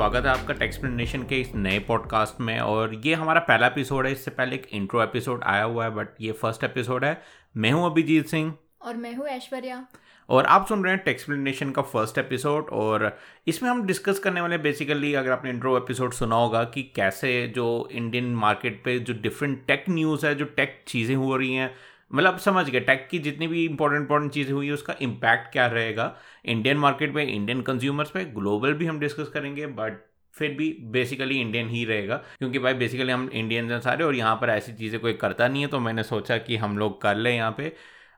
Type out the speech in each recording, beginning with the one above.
स्वागत है आपका टेक्सप्लेनेशन के इस नए पॉडकास्ट में। और ये हमारा पहला एपिसोड है इससे पहले एक इंट्रो एपिसोड आया हुआ है बट ये फ़र्स्ट एपिसोड है। मैं हूँ अभिजीत सिंह। और मैं हूँ ऐश्वर्या। और आप सुन रहे हैं टेक्सप्लेनेशन का फ़र्स्ट एपिसोड और इसमें हम डिस्कस करने वाले बेसिकली अगर आपने इंट्रो एपिसोड सुना होगा कि कैसे जो इंडियन मार्केट पे जो डिफरेंट टेक न्यूज़ है जो टेक चीज़ें हो रही हैं मतलब समझ गए टेक की जितनी भी इंपॉर्टेंट इंपॉर्टेंट चीज़ें हुई है, उसका इम्पैक्ट क्या रहेगा? इंडियन मार्केट पे इंडियन कंज्यूमर्स पे ग्लोबल भी हम डिस्कस करेंगे बट फिर भी बेसिकली इंडियन ही रहेगा, क्योंकि भाई बेसिकली हम इंडियन हैं सारे और यहाँ पर ऐसी चीज़ें कोई करता नहीं है तो मैंने सोचा कि हम लोग कर लें यहाँ पे।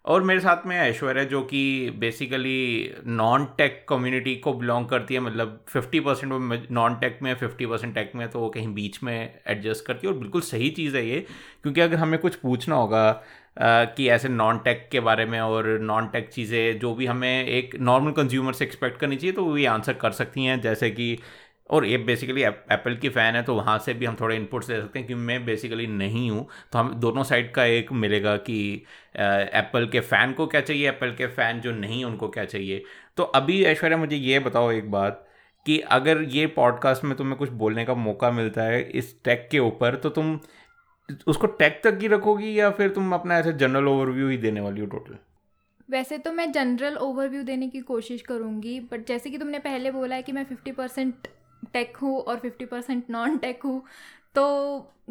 और मेरे साथ में ऐश्वर्या जो कि बेसिकली नॉन टेक कम्युनिटी को बिलोंग करती है मतलब फिफ्टी परसेंट वो नॉन टेक में फिफ्टी परसेंट टेक में तो वो कहीं बीच में एडजस्ट करती है, और बिल्कुल सही चीज़ है ये, क्योंकि अगर हमें कुछ पूछना होगा कि ऐसे नॉन टेक के बारे में और नॉन टेक चीज़ें जो भी हमें एक नॉर्मल कंज्यूमर से एक्सपेक्ट करनी चाहिए तो वो ये आंसर कर सकती हैं। जैसे कि, और ये बेसिकली एप्पल की फ़ैन है तो वहाँ से भी हम थोड़े इनपुट्स दे सकते हैं कि मैं बेसिकली नहीं हूँ। तो हम दोनों साइड का एक मिलेगा कि एप्पल के फ़ैन को क्या चाहिए एप्पल के फ़ैन जो नहीं उनको क्या चाहिए। तो अभी ऐश्वर्या, मुझे ये बताओ एक बात कि अगर ये पॉडकास्ट में तुम्हें कुछ बोलने का मौका मिलता है इस टेक के ऊपर तो तुम उसको टेक तक ही रखोगी या फिर तुम अपना ऐसे जनरल ओवरव्यू ही देने वाली हो टोटल वैसे तो मैं जनरल ओवरव्यू देने की कोशिश करूँगी बट जैसे कि तुमने पहले बोला है कि मैं फिफ्टी परसेंट टेक हूँ और फिफ्टी परसेंट नॉन टेक हूँ तो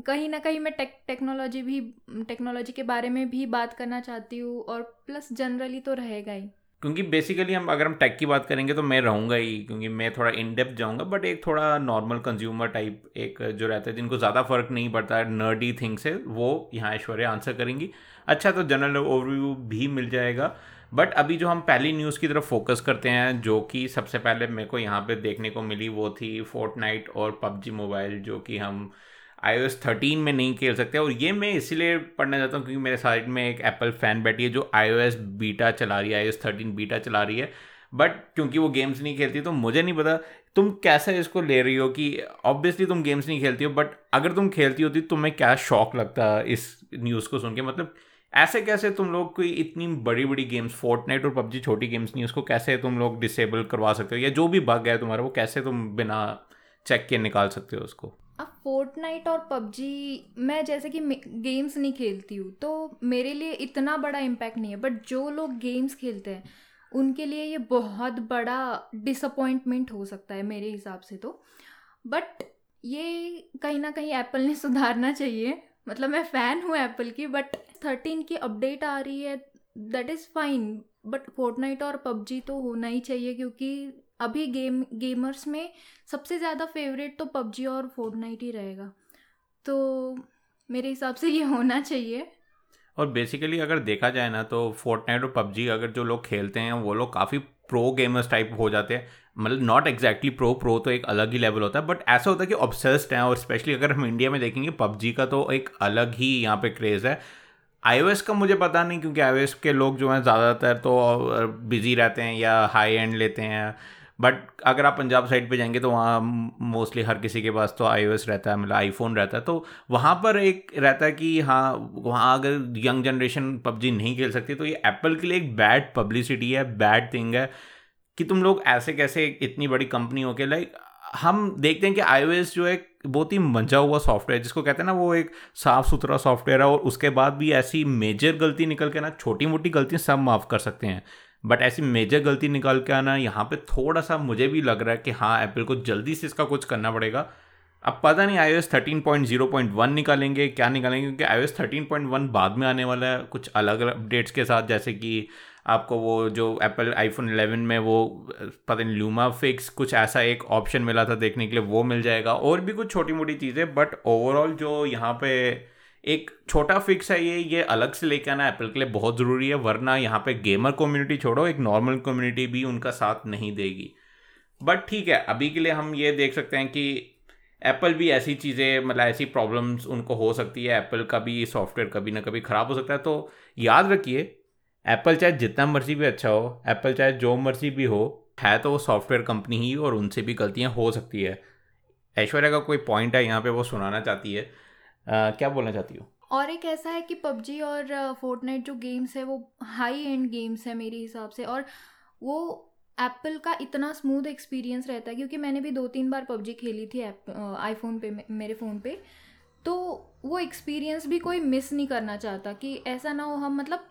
कहीं ना कहीं मैं टेक टेक्नोलॉजी भी टेक्नोलॉजी के बारे में भी बात करना चाहती हूँ और प्लस जनरली तो रहेगा ही। क्योंकि बेसिकली हम अगर हम टेक की बात करेंगे तो मैं रहूँगा ही, क्योंकि मैं थोड़ा इन डेप्थ जाऊँगा बट एक थोड़ा नॉर्मल कंज्यूमर टाइप एक जो रहता है, जिनको ज़्यादा फ़र्क नहीं पड़ता है नर्डी थिंग्स है वो यहाँ ऐश्वर्या आंसर करेंगी। अच्छा तो जनरल ओवरव्यू भी मिल जाएगा। बट अभी जो हम पहली न्यूज़ की तरफ़ फोकस करते हैं, जो कि सबसे पहले मेरे को यहाँ पे देखने को मिली, वो थी फोर्ट और पबजी मोबाइल जो कि हम आई थर्टीन में नहीं खेल सकते और ये मैं इसीलिए पढ़ना चाहता हूँ क्योंकि मेरे साइड में एक एप्पल फ़ैन बैठी है जो आई बीटा चला रही है आई थर्टीन बीटा चला रही है। बट क्योंकि वो गेम्स नहीं खेलती तो मुझे नहीं पता तुम कैसे इसको ले रही हो कि ऑब्वियसली तुम गेम्स नहीं खेलती हो बट अगर तुम खेलती होती तो तुम्हें क्या शौक लगता इस न्यूज़ को सुन के? मतलब ऐसे कैसे तुम लोग कोई इतनी बड़ी बड़ी गेम्स फोर्टनाइट और पबजी छोटी गेम्स नहीं उसको कैसे तुम लोग डिसेबल करवा सकते हो? या जो भी बग है तुम्हारा, वो कैसे तुम बिना चेक के निकाल सकते हो उसको? अब फोर्टनाइट और पबजी, मैं जैसे कि गेम्स नहीं खेलती हूँ तो मेरे लिए इतना बड़ा इम्पैक्ट नहीं है बट जो लोग गेम्स खेलते हैं, उनके लिए ये बहुत बड़ा डिसअपॉइंटमेंट हो सकता है मेरे हिसाब से तो। बट ये कहीं ना कहीं एप्पल ने सुधारना चाहिए। मतलब मैं फ़ैन हूँ एप्पल की बट थर्टीन की अपडेट आ रही है that is fine but Fortnite और पबजी तो होना ही चाहिए, क्योंकि अभी गेम, गेमर्स में सबसे ज़्यादा फेवरेट तो पबजी और फोर्टनाइट ही रहेगा। तो मेरे हिसाब से ये होना चाहिए। और बेसिकली अगर देखा जाए ना तो फोर्टनाइट और पबजी अगर जो लोग खेलते हैं, वो लोग काफ़ी प्रो गेमर्स टाइप हो जाते हैं। मतलब नॉट एग्जैक्टली प्रो प्रो तो एक अलग ही लेवल होता है बट ऐसा होता है कि ऑब्सेस्ड हैं और स्पेशली अगर हम इंडिया में देखेंगे, पबजी का तो एक अलग ही यहाँ पे क्रेज़ है। आई का मुझे पता नहीं, क्योंकि आई के लोग जो हैं, ज़्यादातर तो बिज़ी रहते हैं या हाई एंड लेते हैं। बट अगर आप पंजाब साइड पे जाएँगे तो वहाँ मोस्टली हर किसी के पास तो आईओएस रहता है मतलब आईफोन रहता है। तो वहाँ पर एक रहता है कि हाँ वहाँ अगर यंग जनरेशन पबजी नहीं खेल सकती तो ये एप्पल के लिए एक बैड पब्लिसिटी है बैड थिंग है कि तुम लोग ऐसे कैसे इतनी बड़ी कंपनी हो के लाइक हम देखते हैं कि आईओएस जो है, बहुत ही मंझा हुआ सॉफ्टवेयर जिसको कहते हैं ना, वो एक साफ़ सुथरा सॉफ्टवेयर है और उसके बाद भी ऐसी मेजर गलती निकल के ना छोटी मोटी गलतियाँ सब माफ़ कर सकते हैं। बट ऐसी मेजर गलती निकाल के आना, यहाँ पे थोड़ा सा मुझे भी लग रहा है कि हाँ एप्पल को जल्दी से इसका कुछ करना पड़ेगा। अब पता नहीं I O S thirteen point zero point one निकालेंगे, क्या निकालेंगे? क्योंकि I O S thirteen point one बाद में आने वाला है, कुछ अलग अलग अपडेट्स के साथ, जैसे कि आपको वो जो एप्पल आईफोन 11 में वो, पता नहीं लूमा फिक्स कुछ ऐसा एक ऑप्शन मिला था देखने के लिए, वो मिल जाएगा। और भी कुछ छोटी मोटी चीज़ें बट ओवरऑल जो यहाँ पे एक छोटा फिक्स है ये ये अलग से लेके आना एप्पल के लिए बहुत ज़रूरी है, वरना यहाँ पे गेमर कम्युनिटी छोड़ो, एक नॉर्मल कम्युनिटी भी उनका साथ नहीं देगी। बट ठीक है, अभी के लिए हम ये देख सकते हैं कि एप्पल भी ऐसी चीज़ें मतलब ऐसी प्रॉब्लम्स उनको हो सकती है एप्पल का भी सॉफ्टवेयर कभी ना कभी ख़राब हो सकता है। तो याद रखिए एप्पल चाहे जितना मर्ज़ी भी अच्छा हो एप्पल चाहे जो मर्ज़ी भी हो, है तो वो सॉफ्टवेयर कंपनी ही और उनसे भी गलतियाँ हो सकती है। ऐश्वर्या का कोई पॉइंट है यहाँ पे वो सुनाना चाहती है। क्या बोलना चाहती हो? और एक ऐसा है कि पबजी और फोर्टनाइट जो गेम्स है वो हाई एंड गेम्स है मेरे हिसाब से और वो एप्पल का इतना स्मूथ एक्सपीरियंस रहता है क्योंकि मैंने भी दो तीन बार पबजी खेली थी आईफोन पे मेरे फ़ोन पे। तो वो एक्सपीरियंस भी कोई मिस नहीं करना चाहता कि ऐसा ना हो हम मतलब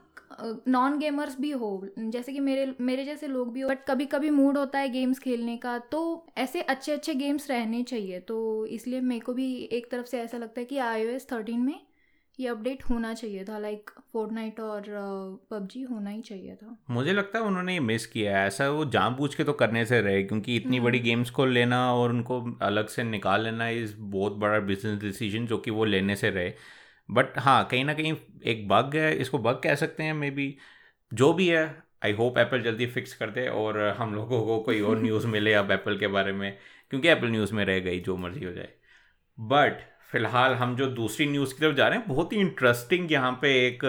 नॉन गेमर्स भी हो जैसे कि मेरे मेरे जैसे लोग भी हो बट कभी कभी मूड होता है गेम्स खेलने का तो ऐसे अच्छे अच्छे गेम्स रहने चाहिए। तो इसलिए मेरे को भी एक तरफ़ से ऐसा लगता है कि आई ओ एस थर्टीन में ये अपडेट होना चाहिए था लाइक फोर्टनाइट और पबजी होना ही चाहिए था। मुझे लगता है उन्होंने ये मिस किया है ऐसा वो जान पूछ के तो करने से रहे क्योंकि इतनी बड़ी गेम्स हम्म। को लेना और उनको अलग से निकाल लेना इज़ बहुत बड़ा बिज़नेस डिसीज़न जो कि वो लेने से रहे। बट हाँ कहीं ना कहीं एक बग है इसको बग कह सकते हैं मे बी जो भी है आई होप एप्पल जल्दी फिक्स कर दे और हम लोगों को कोई और न्यूज़ मिले अब एप्पल के बारे में क्योंकि एप्पल न्यूज़ में रह गई जो मर्ज़ी हो जाए। बट फ़िलहाल हम जो दूसरी न्यूज़ की तरफ़ जा रहे हैं बहुत ही इंटरेस्टिंग यहाँ पे एक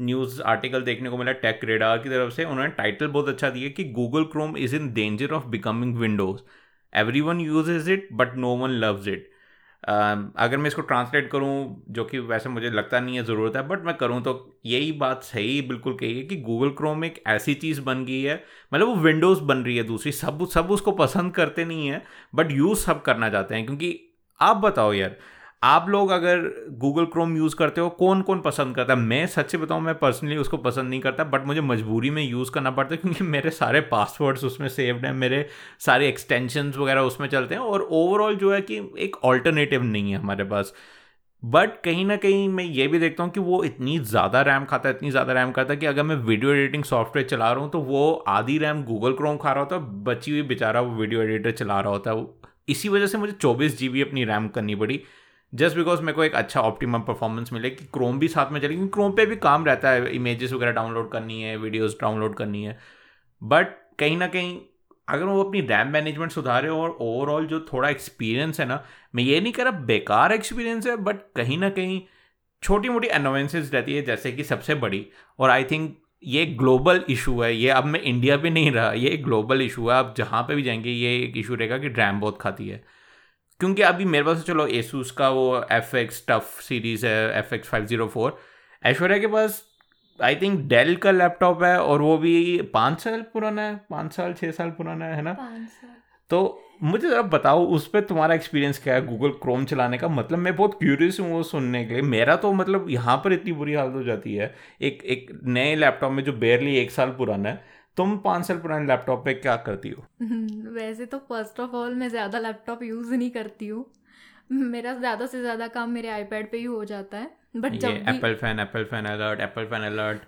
न्यूज़ आर्टिकल देखने को मिला टेक रेडार की तरफ़ से। उन्होंने टाइटल बहुत अच्छा दिया कि Google Chrome is in danger of becoming Windows everyone use it but no one loves it अगर मैं इसको ट्रांसलेट करूँ, जो कि वैसे मुझे लगता नहीं है, ज़रूरत है बट मैं करूँ तो यही बात सही बिल्कुल कही है कि गूगल क्रोम एक ऐसी चीज़ बन गई है मतलब वो विंडोज़ बन रही है दूसरी, सब सब उसको पसंद करते नहीं है बट यूज़ सब करना चाहते हैं, क्योंकि आप बताओ यार आप लोग अगर गूगल क्रोम यूज़ करते हो कौन कौन पसंद करता है? मैं सच्ची बताऊँ, मैं पर्सनली उसको पसंद नहीं करता बट मुझे मजबूरी में यूज़ करना पड़ता है, क्योंकि मेरे सारे पासवर्ड्स उसमें सेव्ड हैं, मेरे सारे एक्सटेंशंस वगैरह उसमें चलते हैं, और ओवरऑल जो है कि एक ऑल्टरनेटिव नहीं है हमारे पास। बट कहीं ना कहीं मैं ये भी देखता हूँ कि वो इतनी ज़्यादा रैम खाता है, इतनी ज़्यादा रैम खाता है कि अगर मैं वीडियो एडिटिंग सॉफ्टवेयर चला रहा हूँ तो वो आधी रैम गूगल क्रोम खा रहा होता है, बची हुई बेचारा वो वीडियो एडिटर चला रहा होता है। इसी वजह से मुझे चौबीस जी अपनी रैम करनी पड़ी। जस्ट बिकॉज़ मेरे को एक अच्छा ऑप्टिमम परफॉर्मेंस मिले कि क्रोम भी साथ में चले, क्योंकि क्रोम पे भी काम रहता है इमेजेस वगैरह डाउनलोड करनी है वीडियोस डाउनलोड करनी है। बट कहीं ना कहीं, अगर वो अपनी रैम मैनेजमेंट सुधारे और ओवरऑल जो थोड़ा एक्सपीरियंस है ना, मैं ये नहीं कह रहा बेकार एक्सपीरियंस है बट कहीं ना कहीं छोटी मोटी अनोवेंसेज रहती है, जैसे कि सबसे बड़ी। और आई थिंक ये ग्लोबल इशू है, ये अब मैं इंडिया पे नहीं रहा, ये एक ग्लोबल इशू है। आप जहाँ पे भी जाएँगे, ये एक इशू रहेगा कि रैम बहुत खाती है। क्योंकि अभी मेरे पास चलो एसूस का वो एफ़ एक्स टफ सीरीज़ है F X five zero four Aishwarya के पास आई थिंक डेल का लैपटॉप है और वो भी पाँच साल पुराना है पाँच साल छः साल पुराना है ना? तो मुझे ज़रा बताओ उस पर तुम्हारा एक्सपीरियंस क्या है गूगल क्रोम चलाने का? मतलब मैं बहुत क्यूरियस हूँ वो सुनने के लिए। मेरा तो मतलब यहाँ पर इतनी बुरी हालत हो जाती है। एक एक नए लैपटॉप में जो बेरली एक साल पुराना है तुम पाँच साल पुराने लैपटॉप पे क्या करती हो? वैसे तो फ़र्स्ट ऑफ़ ऑल मैं ज़्यादा लैपटॉप यूज़ नहीं करती हूँ। मेरा ज़्यादा से ज़्यादा काम मेरे आईपैड पे ही हो जाता है बट जब Apple fan Apple fan alert Apple fan alert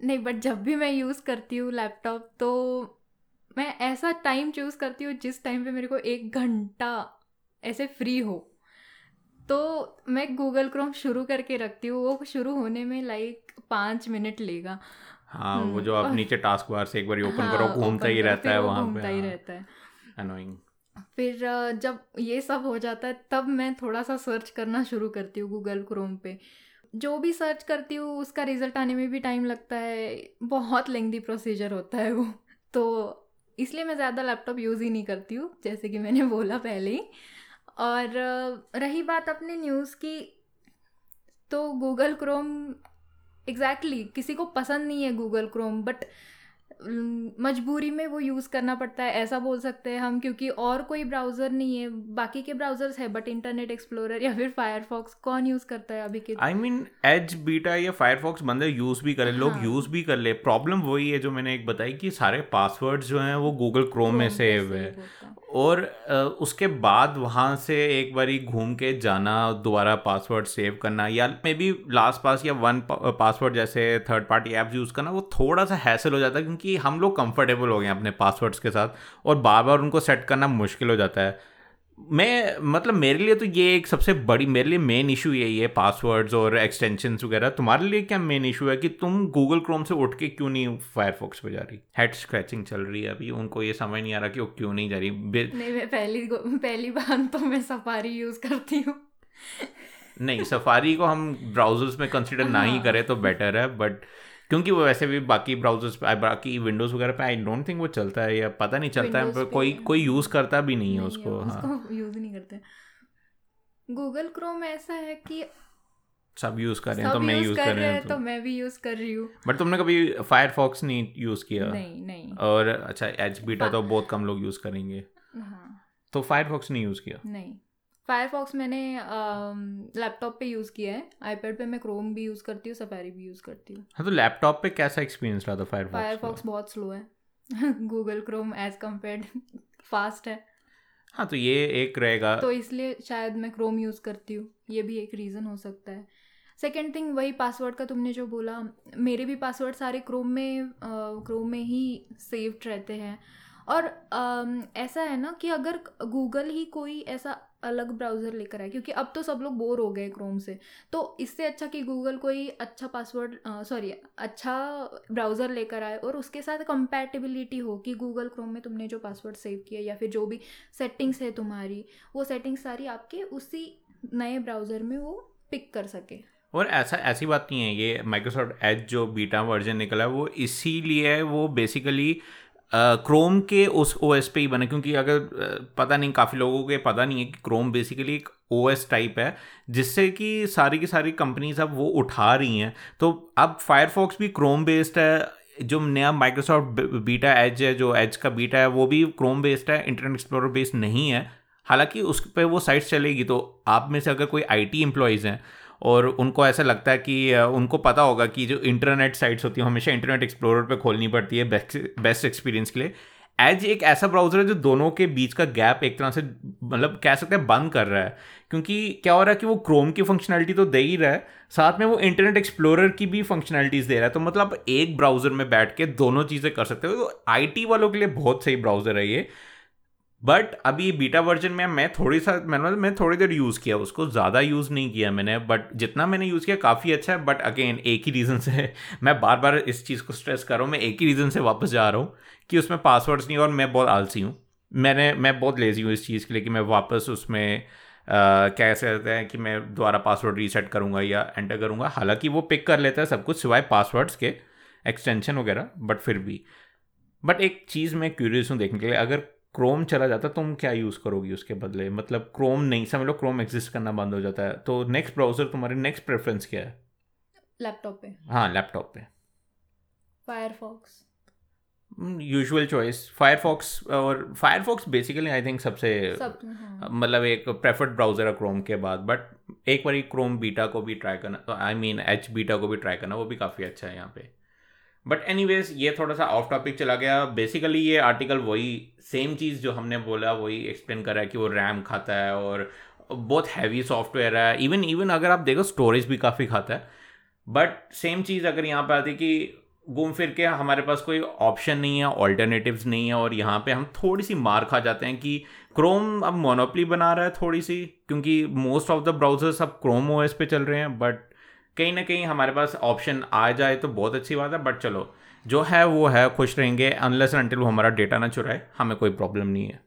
नहीं बट जब भी मैं यूज़ करती हूँ लैपटॉप तो मैं ऐसा टाइम चूज़ करती हूँ जिस टाइम पे मेरे को एक घंटा ऐसे फ्री हो। तो मैं गूगल क्रोम शुरू करके रखती हूँ वो शुरू होने में लाइक पाँच मिनट लेगा। हाँ वो जो आप नीचे टास्क बार से एक बार ओपन हाँ, करो घूमता ही रहता है वहाँ घूमता ही हाँ। रहता है। अनोइंग फिर जब ये सब हो जाता है तब मैं थोड़ा सा सर्च करना शुरू करती हूँ गूगल क्रोम पे। जो भी सर्च करती हूँ उसका रिज़ल्ट आने में भी टाइम लगता है। बहुत लेंदी प्रोसीजर होता है वो। तो इसलिए मैं ज़्यादा लैपटॉप यूज़ ही नहीं करती हूँ जैसे कि मैंने बोला पहले ही। और रही बात अपने न्यूज़ की तो गूगल क्रोम एग्जैक्टली exactly, किसी को पसंद नहीं है गूगल क्रोम बट मजबूरी में वो यूज़ करना पड़ता है ऐसा बोल सकते हैं हम क्योंकि और कोई ब्राउज़र नहीं है बाकी के ब्राउज़र्स है बट इंटरनेट एक्सप्लोरर या फिर फायरफॉक्स कौन यूज़ करता है अभी के आई मीन एज बीटा या फायरफॉक्स बंदे यूज़ भी करें हाँ. लोग यूज़ भी कर ले। प्रॉब्लम वही है जो मैंने एक बताई कि सारे पासवर्ड्स जो हैं वो गूगल क्रोम में सेव है। और उसके बाद वहाँ से एक बारी घूम के जाना, दोबारा पासवर्ड सेव करना या मे बी लास्ट पास या वन पासवर्ड जैसे थर्ड पार्टी ऐप्स यूज़ करना, वो थोड़ा सा हैसल हो जाता है क्योंकि हम लोग कंफर्टेबल हो गए अपने पासवर्ड्स के साथ और बार बार उनको सेट करना मुश्किल हो जाता है। मैं मतलब मेरे लिए तो ये एक सबसे बड़ी मेरे लिए मेन इशू यही है पासवर्ड्स और एक्सटेंशन वगैरह। तुम्हारे लिए क्या मेन इशू है कि तुम गूगल क्रोम से उठ के क्यों नहीं फायरफॉक्स पे जा रही? हेड स्क्रैचिंग चल रही है अभी। उनको ये समझ नहीं आ रहा कि वो क्यों नहीं जा रही। नहीं मैं पहली पहली बार तो मैं सफारी यूज़ करती हूँ। नहीं सफारी को हम ब्राउजर्स में कंसिडर ना ही हाँ। करें तो बेटर है बट क्योंकि वो वैसे भी बाकी ब्राउजर्स पे बाकी विंडोज़ वगैरह पे आई डोंट थिंक वो चलता है या पता नहीं चलता है कोई कोई यूज़ करता भी नहीं है उसको हाँ। यूज़ नहीं करते। गूगल क्रोम ऐसा है कि सब यूज़ कर रहे हैं तो मैं यूज़ कर रहे हैं हैं तो। तो मैं भी यूज़ कर रही हूँ। बट तुमने कभी फायरफॉक्स नहीं यूज़ किया? नहीं नहीं। और अच्छा एच बीटा तो बहुत कम लोग यूज़ करेंगे। हाँ। तो फायरफॉक्स नहीं यूज़ किया? नहीं। फायरफॉक्स मैंने लैपटॉप पे यूज़ किया है। आईपैड पे मैं क्रोम भी यूज़ करती हूँ सफारी भी यूज़ करती हूँ। हाँ तो लैपटॉप पे कैसा एक्सपीरियंस रहा था फायरफॉक्स फायरफॉक्स बहुत स्लो है। Google Chrome as compare fast है। हाँ तो ये एक रहेगा। तो इसलिए शायद मैं क्रोम यूज़ करती हूँ। ये भी एक रीज़न हो सकता है। सेकेंड थिंग वही पासवर्ड का तुमने जो बोला मेरे भी पासवर्ड सारे क्रोम में क्रोम में ही सेव्ड रहते हैं। और ऐसा है ना कि अगर गूगल ही कोई ऐसा अलग ब्राउज़र लेकर आए, क्योंकि अब तो सब लोग बोर हो गए क्रोम से तो इससे अच्छा कि गूगल कोई अच्छा पासवर्ड सॉरी अच्छा ब्राउज़र लेकर आए और उसके साथ कंपैटिबिलिटी हो कि गूगल क्रोम में तुमने जो पासवर्ड सेव किया या फिर जो भी सेटिंग्स है तुम्हारी, वो सेटिंग्स सारी आपके उसी नए ब्राउज़र में वो पिक कर सके। और ऐसा, ऐसी बात नहीं है, ये माइक्रोसॉफ्ट एज जो बीटा वर्जन निकला वो इसीलिए वो बेसिकली क्रोम के उस ओ एस पे ही बना, क्योंकि अगर पता नहीं, काफ़ी लोगों को पता नहीं है कि क्रोम बेसिकली एक ओ एस टाइप है, जिससे कि सारी की सारी कंपनीज़ अब वो उठा रही हैं। तो अब फायरफॉक्स भी क्रोम बेस्ड है, जो नया माइक्रोसॉफ्ट बीटा एज है, जो एज का बीटा है, वो भी क्रोम बेस्ड है इंटरनेट एक्सप्लोरर बेस्ड नहीं है। हालाँकि उस पर वो साइट्स चलेगी तो आप में से अगर कोई आईटी एम्प्लॉयज़ हैं और उनको ऐसा लगता है कि उनको पता होगा कि जो इंटरनेट साइट्स होती हैं हमेशा इंटरनेट एक्सप्लोरर पे खोलनी पड़ती है बेस्ट एक्सपीरियंस के लिए। एज एक ऐसा ब्राउज़र है जो दोनों के बीच का गैप एक तरह से मतलब कह सकते हैं बंद कर रहा है। क्योंकि क्या हो रहा है कि वो क्रोम की फंक्शनैलिटी तो दे ही रहा है, साथ में वो इंटरनेट एक्सप्लोरर की भी फंक्शनैलिटीज़ दे रहा है। तो मतलब एक ब्राउज़र में बैठ के दोनों चीज़ें कर सकते हो। तो आईटी वालों के लिए बहुत सही ब्राउज़र है ये। बट अभी बीटा वर्जन में मैं थोड़ी सा, मैंने मैं थोड़ी देर यूज़ किया, उसको ज़्यादा यूज़ नहीं किया मैंने बट जितना मैंने यूज़ किया काफ़ी अच्छा है बट अगेन एक ही रीज़न से मैं बार बार इस चीज़ को स्ट्रेस कर रहा हूँ, मैं एक ही रीज़न से वापस जा रहा हूँ कि उसमें पासवर्ड्स नहीं और मैं बहुत आलसी हूँ। मैंने, मैं बहुत लेजी हूँ इस चीज़ के लिए कि मैं वापस उसमें कैसे कहते हैं कि मैं दोबारा पासवर्ड रीसेट करूँगा या एंटर करूँगा। हालाँकि वो पिक कर लेता है सब कुछ सिवाय पासवर्ड्स के एक्सटेंशन वगैरह बट फिर भी। बट एक चीज़ मैं क्यूरियस हूँ देखने के लिए, अगर क्रोम चला जाता तुम क्या यूज़ करोगी उसके बदले? मतलब क्रोम नहीं समझ लो क्रोम एग्जिस्ट करना बंद हो जाता है। तो नेक्स्ट ब्राउज़र तुम्हारी नेक्स्ट प्रेफरेंस क्या है? लैपटॉप पे। हाँ लैपटॉप पे। फायरफॉक्स यूजुअल चॉइस फायरफॉक्स और फायरफॉक्स बेसिकली आई थिंक सबसे सब हाँ। मतलब एक प्रेफर्ड ब्राउज़र है क्रोम के बाद बट एक बार क्रोम बीटा को भी ट्राई करना आई मीन एच बीटा को भी ट्राई करना वो भी काफ़ी अच्छा है यहाँ पे। बट एनीवेज ये थोड़ा सा ऑफ़ टॉपिक चला गया। बेसिकली ये आर्टिकल वही सेम चीज़ जो हमने बोला, वही एक्सप्लेन कर रहा है कि वो रैम खाता है और बहुत हैवी सॉफ्टवेयर है। इवन इवन अगर आप देखो स्टोरेज भी काफ़ी खाता है। बट सेम चीज़ अगर यहाँ पर आती कि घूम फिर के हमारे पास कोई ऑप्शन नहीं है ऑल्टरनेटिव्स नहीं है और यहाँ पे हम थोड़ी सी मार खा जाते हैं कि क्रोम अब मोनोपली बना रहा है थोड़ी सी क्योंकि मोस्ट ऑफ़ द ब्राउजर्स अब क्रोम ओएस पे चल रहे हैं। बट कहीं ना कहीं हमारे पास ऑप्शन आ जाए तो बहुत अच्छी बात है बट चलो, जो है वो है, खुश रहेंगे अनलेस अनटिल वो हमारा डेटा ना चुराए, हमें कोई प्रॉब्लम नहीं है।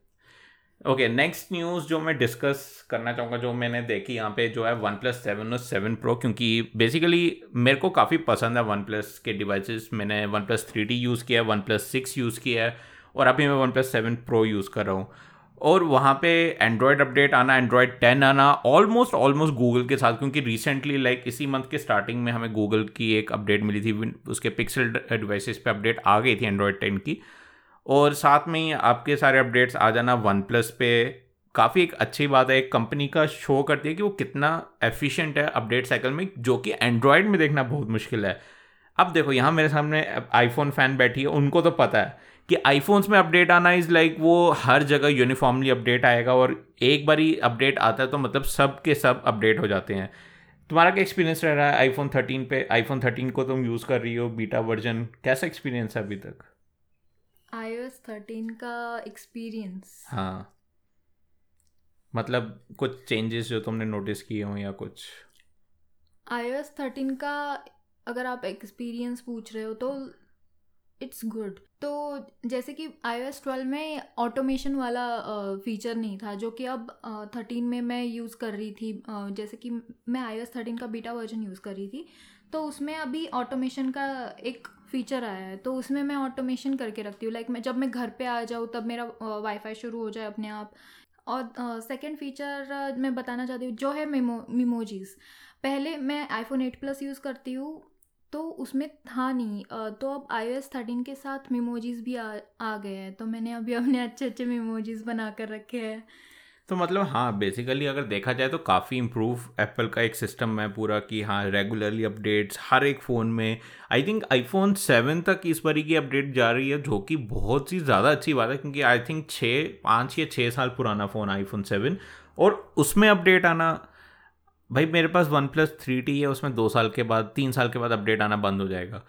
ओके नेक्स्ट न्यूज़ जो मैं डिस्कस करना चाहूँगा, जो मैंने देखी यहाँ पे, जो है वन प्लस सेवन और सेवन प्रो क्योंकि बेसिकली मेरे को काफ़ी पसंद है वन प्लस के डिवाइसेस मैंने OnePlus three D use किया है वन प्लस सिक्स यूज़ किया है, और अभी मैं OnePlus seven pro use कर रहा हूँ। और वहाँ पे एंड्रॉयड अपडेट आना एंड्रॉयड टेन आना ऑलमोस्ट ऑलमोस्ट गूगल के साथ, क्योंकि रिसेंटली लाइक इसी मंथ के स्टार्टिंग में हमें गूगल की एक अपडेट मिली थी उसके पिक्सल डिवाइसेस पे अपडेट आ गई थी एंड्रॉयड टेन की। और साथ में ही आपके सारे अपडेट्स आ जाना वन प्लस पे। काफ़ी एक अच्छी बात है, एक कंपनी का शो करती है कि वो कितना एफिशिएंट है अपडेट साइकिल में, जो कि एंड्रॉयड में देखना बहुत मुश्किल है। अब देखो, यहाँ मेरे सामने आईफोन फ़ैन बैठी है, उनको तो पता है। कि आईफोन्स में अपडेट आना इज़ लाइक वो हर जगह यूनिफॉर्मली अपडेट आएगा और एक बार ही अपडेट आता है तो मतलब सब के सब अपडेट हो जाते हैं। तुम्हारा क्या एक्सपीरियंस रह रहा है आईफोन थर्टीन पे? आईफोन थर्टीन को तुम यूज़ कर रही हो बीटा वर्जन कैसा एक्सपीरियंस है अभी तक? iOS 13 का एक्सपीरियंस हाँ। मतलब कुछ चेंजेस जो तुमने नोटिस किए हो या कुछ? iOS 13 का अगर आप एक्सपीरियंस पूछ रहे हो तो इट्स गुड तो जैसे कि आई एस ट्वेल्व में ऑटोमेशन वाला फीचर नहीं था, जो कि अब थर्टीन में मैं यूज़ कर रही थी जैसे कि मैं आई एस थर्टीन का बीटा वर्जन यूज़ कर रही थी तो उसमें अभी ऑटोमेशन का एक फीचर आया है तो उसमें मैं ऑटोमेशन करके रखती हूँ लाइक मैं, जब मैं घर पे आ जाऊँ, तब मेरा वाईफाई शुरू हो जाए अपने आप। और सेकंड फीचर मैं बताना चाहती हूँ, जो है मेमो मिमोजीज पहले मैं आईफोन एट प्लस यूज़ करती हूँ तो उसमें था नहीं। तो अब आई एस थर्टीन के साथ मेमोजीज़ भी आ आ गए हैं। तो मैंने अभी अपने अच्छे अच्छे मेमोजीज़ बना कर रखे हैं। तो मतलब हाँ बेसिकली अगर देखा जाए तो काफ़ी इम्प्रूव एप्पल का एक सिस्टम है पूरा कि हाँ रेगुलरली अपडेट्स हर एक फ़ोन में। आई थिंक आईफोन सेवन तक इस बारी की अपडेट जा रही है, जो कि बहुत ही ज़्यादा अच्छी बात है, क्योंकि आई थिंक छः पाँच या छः साल पुराना फ़ोन आईफोन सेवन और उसमें अपडेट आना भाई मेरे पास वन प्लस थ्री टी है, उसमें दो साल के बाद, तीन साल के बाद अपडेट आना बंद हो जाएगा।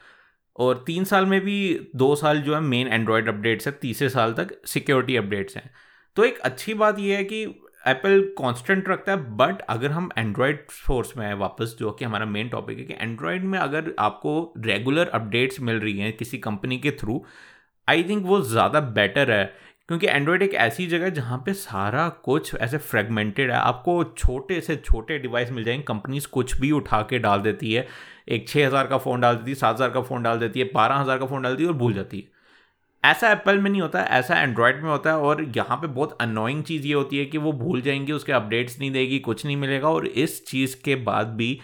और तीन साल में भी दो साल जो है मेन एंड्रॉयड अपडेट्स है, तीसरे साल तक सिक्योरिटी अपडेट्स हैं। तो एक अच्छी बात यह है कि एप्पल कांस्टेंट रखता है बट अगर हम एंड्रॉयड फोर्स में आए वापस, जो कि हमारा मेन टॉपिक है कि एंड्रॉयड में अगर आपको रेगुलर अपडेट्स मिल रही हैं किसी कंपनी के थ्रू आई थिंक वो ज़्यादा बेटर है। क्योंकि एंड्रॉयड एक ऐसी जगह है जहाँ पे सारा कुछ ऐसे फ्रेगमेंटेड है। आपको छोटे से छोटे डिवाइस मिल जाएँगे कंपनीज़ कुछ भी उठा के डाल देती है। एक छः हज़ार का फ़ोन डाल देती है, सात हज़ार का फ़ोन डाल देती है, बारह हज़ार का फ़ोन डाल देती है और भूल जाती है। ऐसा एप्पल में नहीं होता, ऐसा एंड्रॉयड में होता है और यहाँ पे बहुत अनोइंग चीज़ ये होती है कि वो भूल जाएँगे, उसके अपडेट्स नहीं देगी, कुछ नहीं मिलेगा और इस चीज़ के बाद भी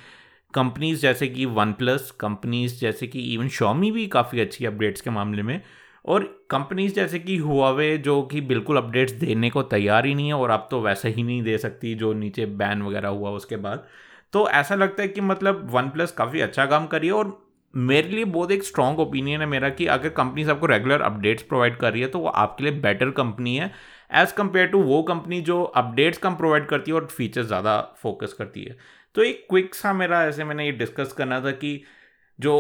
कंपनीज़ जैसे कि वन प्लस कंपनीज़ जैसे कि इवन शॉमी भी काफ़ी अच्छी अपडेट्स के मामले में और कंपनीज़ जैसे कि हुआवे जो कि बिल्कुल अपडेट्स देने को तैयार ही नहीं है और अब तो वैसे ही नहीं दे सकती जो नीचे बैन वगैरह हुआ उसके बाद। तो ऐसा लगता है कि मतलब वन प्लस काफ़ी अच्छा काम करिए और मेरे लिए बहुत एक स्ट्रॉन्ग ओपिनियन है मेरा कि अगर कंपनीज़ आपको रेगुलर अपडेट्स प्रोवाइड कर रही है तो वो आपके लिए बेटर कंपनी है एज़ कंपेयर टू वो कंपनी जो अपडेट्स कम प्रोवाइड करती है और फीचर्स ज़्यादा फोकस करती है। तो एक क्विक सा मेरा ऐसे मैंने ये डिस्कस करना था कि जो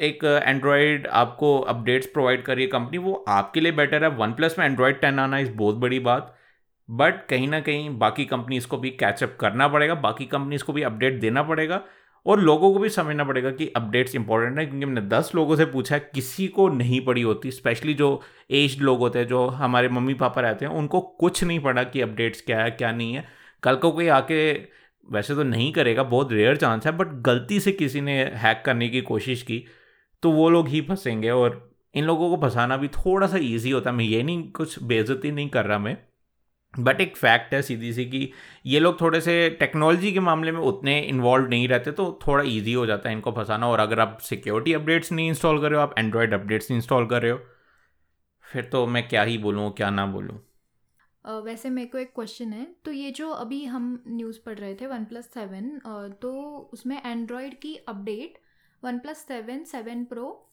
एक एंड्रॉयड आपको अपडेट्स प्रोवाइड कर रही है कंपनी वो आपके लिए बेटर है। वन प्लस में एंड्रॉयड टेन आना इस बहुत बड़ी बात। बट कहीं ना कहीं बाकी कंपनीज़ को भी कैचअप करना पड़ेगा, बाकी कंपनीज़ को भी अपडेट देना पड़ेगा और लोगों को भी समझना पड़ेगा कि अपडेट्स इंपॉर्टेंट है, क्योंकि हमने दस लोगों से पूछा है, किसी को नहीं पड़ी होती स्पेशली जो एज लोग होते हैं, जो हमारे मम्मी पापा रहते हैं, उनको कुछ नहीं पड़ा कि अपडेट्स क्या है, क्या नहीं है। कल को कोई आके वैसे तो नहीं करेगा, बहुत रेयर चांस है बट गलती से किसी ने हैक करने की कोशिश की तो वो लोग ही फंसेंगे और इन लोगों को फंसाना भी थोड़ा सा ईजी होता है। मैं ये नहीं कुछ बेजती नहीं कर रहा मैं। बट एक फैक्ट है सीधी सी कि ये लोग थोड़े से टेक्नोलॉजी के मामले में उतने इन्वॉल्व नहीं रहते तो थोड़ा इजी हो जाता है इनको फंसाना। और अगर आप सिक्योरिटी अपडेट्स नहीं इंस्टॉल कर रहे हो आप एंड्रॉयड अपडेट्स नहीं इंस्टॉल कर रहे हो फिर तो मैं क्या ही बोलूँ क्या ना बोलूँ। Uh, वैसे मेरे को एक क्वेश्चन है। तो ये जो अभी हम न्यूज़ पढ़ रहे थे वन प्लस सेवन तो उसमें एंड्रॉयड की update OnePlus seven seven pro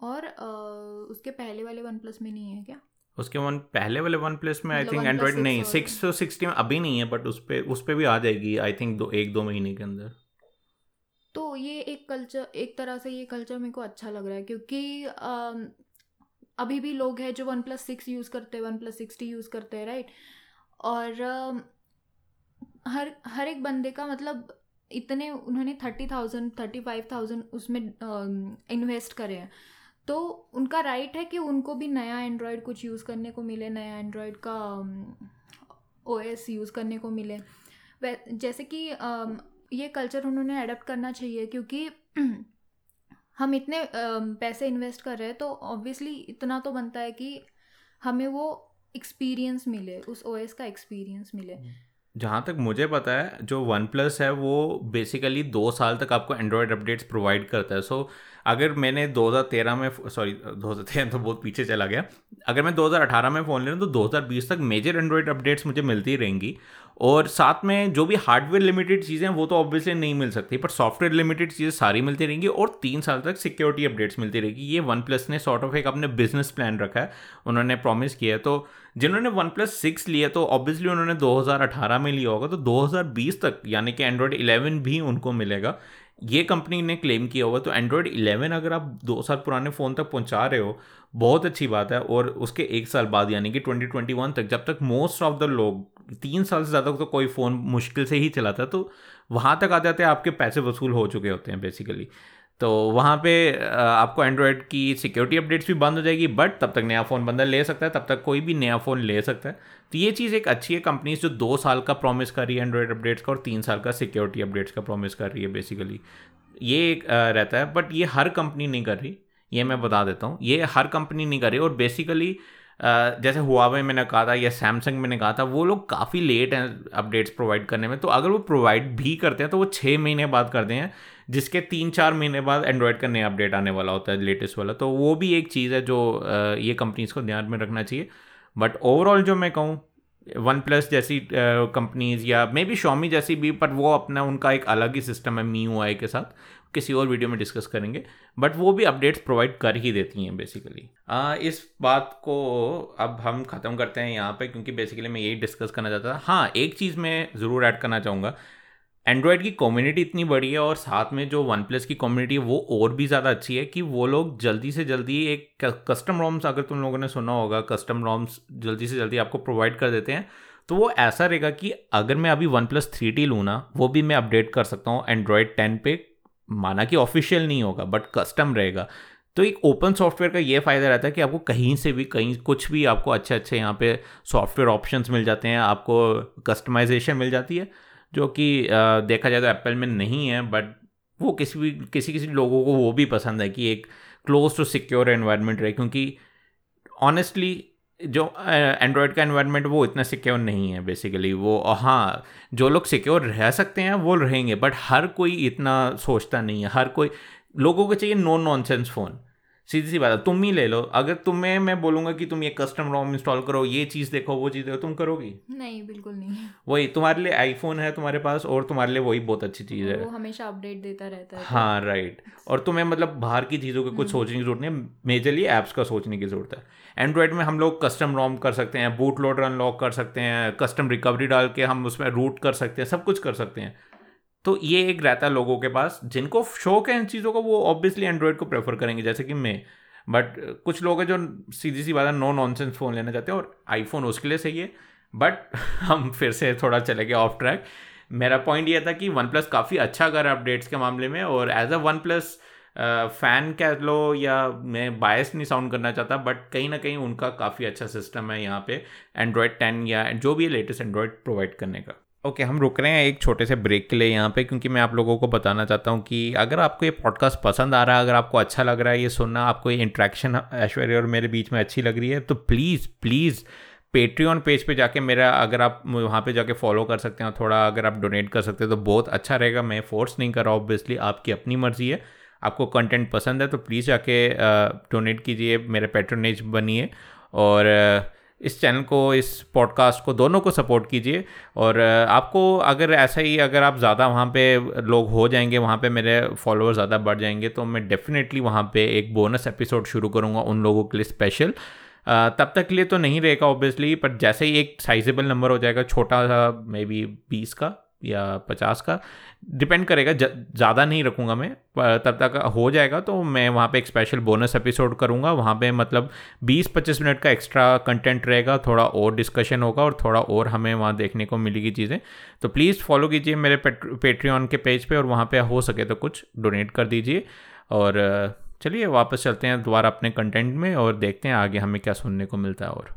और uh, उसके पहले वाले वन प्लस में नहीं है क्या? उसके वन पहले वाले वन प्लस में आई थिंक एंड्रॉइड नहीं सिक्स सौ सिक्सटी में अभी नहीं है बट उस पर उस पर भी आ जाएगी आई थिंक दो एक दो महीने के अंदर। तो ये एक कल्चर एक तरह से ये कल्चर मेरे को अच्छा लग रहा है क्योंकि आ, अभी भी लोग हैं जो वन प्लस सिक्स यूज़ करते हैं वन प्लस सिक्सटी यूज़ करते हैं राइट और आ, हर हर एक बंदे का मतलब इतने उन्होंने thirty thousand thirty five thousand उसमें इन्वेस्ट करे हैं। तो उनका राइट है कि उनको भी नया एंड्रॉयड कुछ यूज़ करने को मिले, नया एंड्रॉयड का ओ एस यूज़ करने को मिले। जैसे कि ये कल्चर उन्होंने अडेप्ट करना चाहिए क्योंकि हम इतने पैसे इन्वेस्ट कर रहे हैं तो ऑब्वियसली इतना तो बनता है कि हमें वो एक्सपीरियंस मिले, उस ओएस का एक्सपीरियंस मिले। जहाँ तक मुझे पता है जो वन प्लस है वो बेसिकली दो साल तक आपको एंड्रॉयड अपडेट्स प्रोवाइड करता है। सो so, अगर मैंने 2013 में सॉरी 2013 तो बहुत पीछे चला गया। अगर मैं 2018 में फ़ोन ले रहा हूँ तो 2020 तक मेजर एंड्रॉयड अपडेट्स मुझे मिलती रहेंगी। और साथ में जो भी हार्डवेयर लिमिटेड चीज़ें हैं, वो तो ऑब्वियसली नहीं मिल सकती पर सॉफ्टवेयर लिमिटेड चीज़ें सारी मिलती रहेंगी और तीन साल तक सिक्योरिटी अपडेट्स मिलती रहेगी। ये वन प्लस ने सॉर्ट ऑफ़ एक अपने बिज़नेस प्लान रखा है, उन्होंने प्रॉमिस किया तो जिन्होंने वन प्लस सिक्स लिया तो ऑब्वियसली उन्होंने 2018 में लिया होगा तो 2020 तक, यानी कि एंड्रॉयड 11 भी उनको मिलेगा। ये कंपनी ने क्लेम किया हुआ तो एंड्रॉयड 11 अगर आप दो साल पुराने फ़ोन तक पहुँचा रहे हो, बहुत अच्छी बात है, और उसके एक साल बाद, यानी कि 2021 तक, जब तक मोस्ट ऑफ़ द लोग, तीन साल से ज़्यादा तो कोई फ़ोन मुश्किल से ही चलाता तो वहाँ तक आ जाते हैं आपके पैसे वसूल हो चुके होते हैं बेसिकली तो वहाँ पे आपको एंड्रॉयड की सिक्योरिटी अपडेट्स भी बंद हो जाएगी बट तब तक नया फ़ोन बंदा ले सकता है, तब तक कोई भी नया फ़ोन ले सकता है। तो ये चीज़ एक अच्छी है कंपनीज़ जो दो साल का प्रॉमिस कर रही है एंड्रॉयड अपडेट्स का और तीन साल का सिक्योरिटी अपडेट्स का प्रॉमिस कर रही है बेसिकली ये एक रहता है बट ये हर कंपनी नहीं कर रही। ये मैं बता देता हूँ, ये हर कंपनी नहीं कर रही और बेसिकली जैसे हुआवे मैंने कहा था या सैमसंग मैंने कहा था, वो लोग काफ़ी लेट हैं अपडेट्स प्रोवाइड करने में। तो अगर वो प्रोवाइड भी करते हैं तो वो छः महीने बाद करते हैं जिसके तीन चार महीने बाद एंड्रॉयड का नया अपडेट आने वाला होता है लेटेस्ट वाला। तो वो भी एक चीज़ है जो ये कंपनीज़ को ध्यान में रखना चाहिए। बट ओवरऑल जो मैं कहूँ वन प्लस जैसी कंपनीज़ या मे बी शॉमी जैसी भी पर वो अपना, उनका एक अलग ही सिस्टम है मी आई के साथ। किसी और वीडियो में डिस्कस करेंगे। बट वो भी अपडेट्स प्रोवाइड कर ही देती हैं बेसिकली इस बात को अब हम ख़त्म करते हैं यहाँ पे, क्योंकि बेसिकली मैं यही डिस्कस करना चाहता था। हाँ एक चीज़ मैं ज़रूर ऐड करना चाहूँगा। एंड्रॉयड की कम्युनिटी इतनी बड़ी है और साथ में जो वन प्लस की कम्युनिटी है, वो और भी ज़्यादा अच्छी है कि वो लोग जल्दी से जल्दी एक कस्टम रॉम्स अगर तुम लोगों ने सुना होगा कस्टम रॉम्स जल्दी से जल्दी आपको प्रोवाइड कर देते हैं तो वो ऐसा रहेगा कि अगर मैं अभी वन प्लस थ्री टी लूँ ना, वो भी मैं अपडेट कर सकता हूँ एंड्रॉयड टेन पे, माना कि ऑफिशियल नहीं होगा बट कस्टम रहेगा। तो एक ओपन सॉफ्टवेयर का ये फ़ायदा रहता है कि आपको कहीं से भी, कहीं कुछ भी आपको अच्छे अच्छे यहाँ पे सॉफ्टवेयर ऑप्शंस मिल जाते हैं, आपको कस्टमाइजेशन मिल जाती है। जो कि देखा जाए तो एप्पल में नहीं है बट वो किसी भी, किसी किसी लोगों को वो भी पसंद है कि एक क्लोज टू सिक्योर एनवायरनमेंट रहे, क्योंकि ऑनेस्टली जो एंड्रॉयड का एनवायरनमेंट वो इतना सिक्योर नहीं है बेसिकली वो हाँ जो लोग सिक्योर रह सकते हैं, वो रहेंगे बट हर कोई इतना सोचता नहीं है, हर कोई, लोगों को चाहिए नो नॉनसेंस फ़ोन सीधी सी बात है तुम ही ले लो। अगर तुम्हें मैं बोलूँगा कि तुम ये कस्टम रोम इंस्टॉल करो ये चीज़ देखो वो चीज़ देखो तुम करोगी? नहीं बिल्कुल नहीं। वही तुम्हारे लिए आईफोन है तुम्हारे पास और तुम्हारे लिए वही बहुत अच्छी चीज़ है। वो हमेशा अपडेट देता रहता है हाँ राइट और तुम्हें मतलब बाहर की चीज़ों की कुछ हम्म। सोचने की ज़रूरत नहीं है मेजरली ऐप्स का सोचने की ज़रूरत है। एंड्रॉयड में हम लोग कस्टम रोम कर सकते हैं बूट लोडर अनलॉक कर सकते हैं कस्टम रिकवरी डाल के हम उसमें रूट कर सकते हैं सब कुछ कर सकते हैं। तो ये एक रहता है लोगों के पास, जिनको शौक है इन चीज़ों का, वो ऑब्वियसली एंड्रॉयड को प्रेफर करेंगे, जैसे कि मैं। बट कुछ लोग हैं जो सीधी सी बात है नो नॉनसेंस फ़ोन लेना चाहते हैं और आईफोन उसके लिए सही है। बट हम फिर से थोड़ा चले गए ऑफ़ ट्रैक मेरा पॉइंट ये था कि वन प्लस काफ़ी अच्छा कर अपडेट्स के मामले में और as a OnePlus fan कह लो या मैं बायस नहीं साउंड करना चाहता बट कहीं ना कहीं उनका काफ़ी अच्छा सिस्टम है यहाँ पे एंड्रॉयड टेन या जो भी लेटेस्ट एंड्रॉयड प्रोवाइड करने का। ओके okay, हम रुक रहे हैं एक छोटे से ब्रेक के लिए यहाँ पे क्योंकि मैं आप लोगों को बताना चाहता हूँ कि अगर आपको ये पॉडकास्ट पसंद आ रहा है अगर आपको अच्छा लग रहा है ये सुनना आपको ये इंट्रैक्शन ऐश्वर्या और मेरे बीच में अच्छी लग रही है तो प्लीज़ प्लीज़ पेट्रियन पेज पे जाके मेरा अगर आप वहाँ पे जाके फॉलो कर सकते हैं थोड़ा अगर आप डोनेट कर सकते हैं तो बहुत अच्छा रहेगा। मैं फोर्स नहीं कर रहा ऑब्वियसली आपकी अपनी मर्ज़ी है। आपको कंटेंट पसंद है तो प्लीज़ जाके डोनेट कीजिए। मेरे पेट्रोनेज बनिए और इस चैनल को, इस पॉडकास्ट को, दोनों को सपोर्ट कीजिए। और आपको अगर ऐसा ही, अगर आप ज़्यादा वहाँ पे लोग हो जाएँगे, वहाँ पे मेरे फॉलोअर ज़्यादा बढ़ जाएँगे तो मैं डेफिनेटली वहाँ पे एक बोनस एपिसोड शुरू करूँगा उन लोगों के लिए स्पेशल। तब तक के लिए तो नहीं रहेगा ऑब्वियसली बट जैसे ही एक साइजेबल नंबर हो जाएगा, छोटा सा मे बी बीस का या पचास का डिपेंड करेगा ज़्यादा नहीं रखूँगा मैं तब तक हो जाएगा तो मैं वहाँ पे एक स्पेशल बोनस एपिसोड करूँगा, वहाँ पे मतलब 20-25 मिनट का एक्स्ट्रा कंटेंट रहेगा, थोड़ा और डिस्कशन होगा और थोड़ा और हमें वहाँ देखने को मिलेगी चीज़ें। तो प्लीज़ फॉलो कीजिए मेरे पेट्रियन के पेज पे और वहाँ पर हो सके तो कुछ डोनेट कर दीजिए। और, चलिए वापस चलते हैं दोबारा अपने कंटेंट में और देखते हैं आगे हमें क्या सुनने को मिलता है और।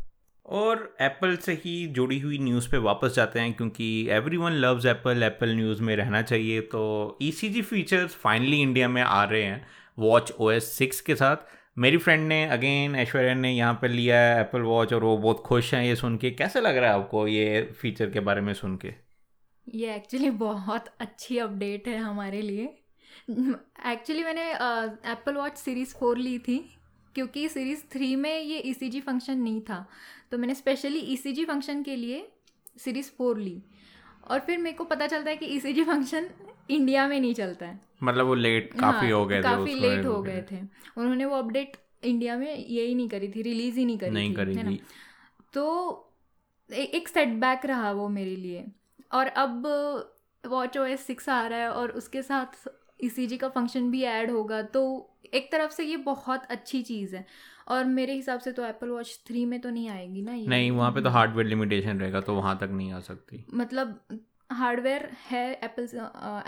और एप्पल से ही जुड़ी हुई न्यूज़ पे वापस जाते हैं क्योंकि everyone loves Apple Apple news में रहना चाहिए। तो E C G features finally India में आ रहे हैं वॉच ओ एस सिक्स के साथ। मेरी फ्रेंड ने अगेन ऐश्वर्या ने यहाँ पर लिया है एप्पल वॉच और वो बहुत खुश हैं ये सुन के। कैसे लग रहा है आपको ये फीचर के बारे में सुन के? ये एक्चुअली बहुत अच्छी अपडेट है हमारे लिए। एक्चुअली मैंने एप्पल वॉच सीरीज़ फोर ली थी। क्योंकि सीरीज़ थ्री में ये ई सी जी फ़ंक्शन नहीं था। तो मैंने स्पेशली ई सी जी फ़ंक्शन के लिए सीरीज़ फोर ली। और फिर मेरे को पता चलता है कि ई सी जी फ़ंक्शन इंडिया में नहीं चलता है। मतलब वो लेट काफ़ी हाँ, हो गए काफ़ी लेट हो गए थे। उन्होंने वो अपडेट इंडिया में यही नहीं करी थी रिलीज़ ही नहीं करी नहीं थी करी है ना? तो ए, एक सेटबैक रहा वो मेरे लिए। और अब वॉच ओ एस सिक्स आ रहा है और उसके साथ ई सी जी का फ़ंक्शन भी ऐड होगा तो एक तरफ़ से ये बहुत अच्छी चीज़ है। और मेरे हिसाब से तो एप्पल वॉच थ्री में तो नहीं आएगी ना ये। नहीं वहाँ पे तो हार्डवेयर लिमिटेशन रहेगा तो वहाँ तक नहीं आ सकती। मतलब हार्डवेयर है Apple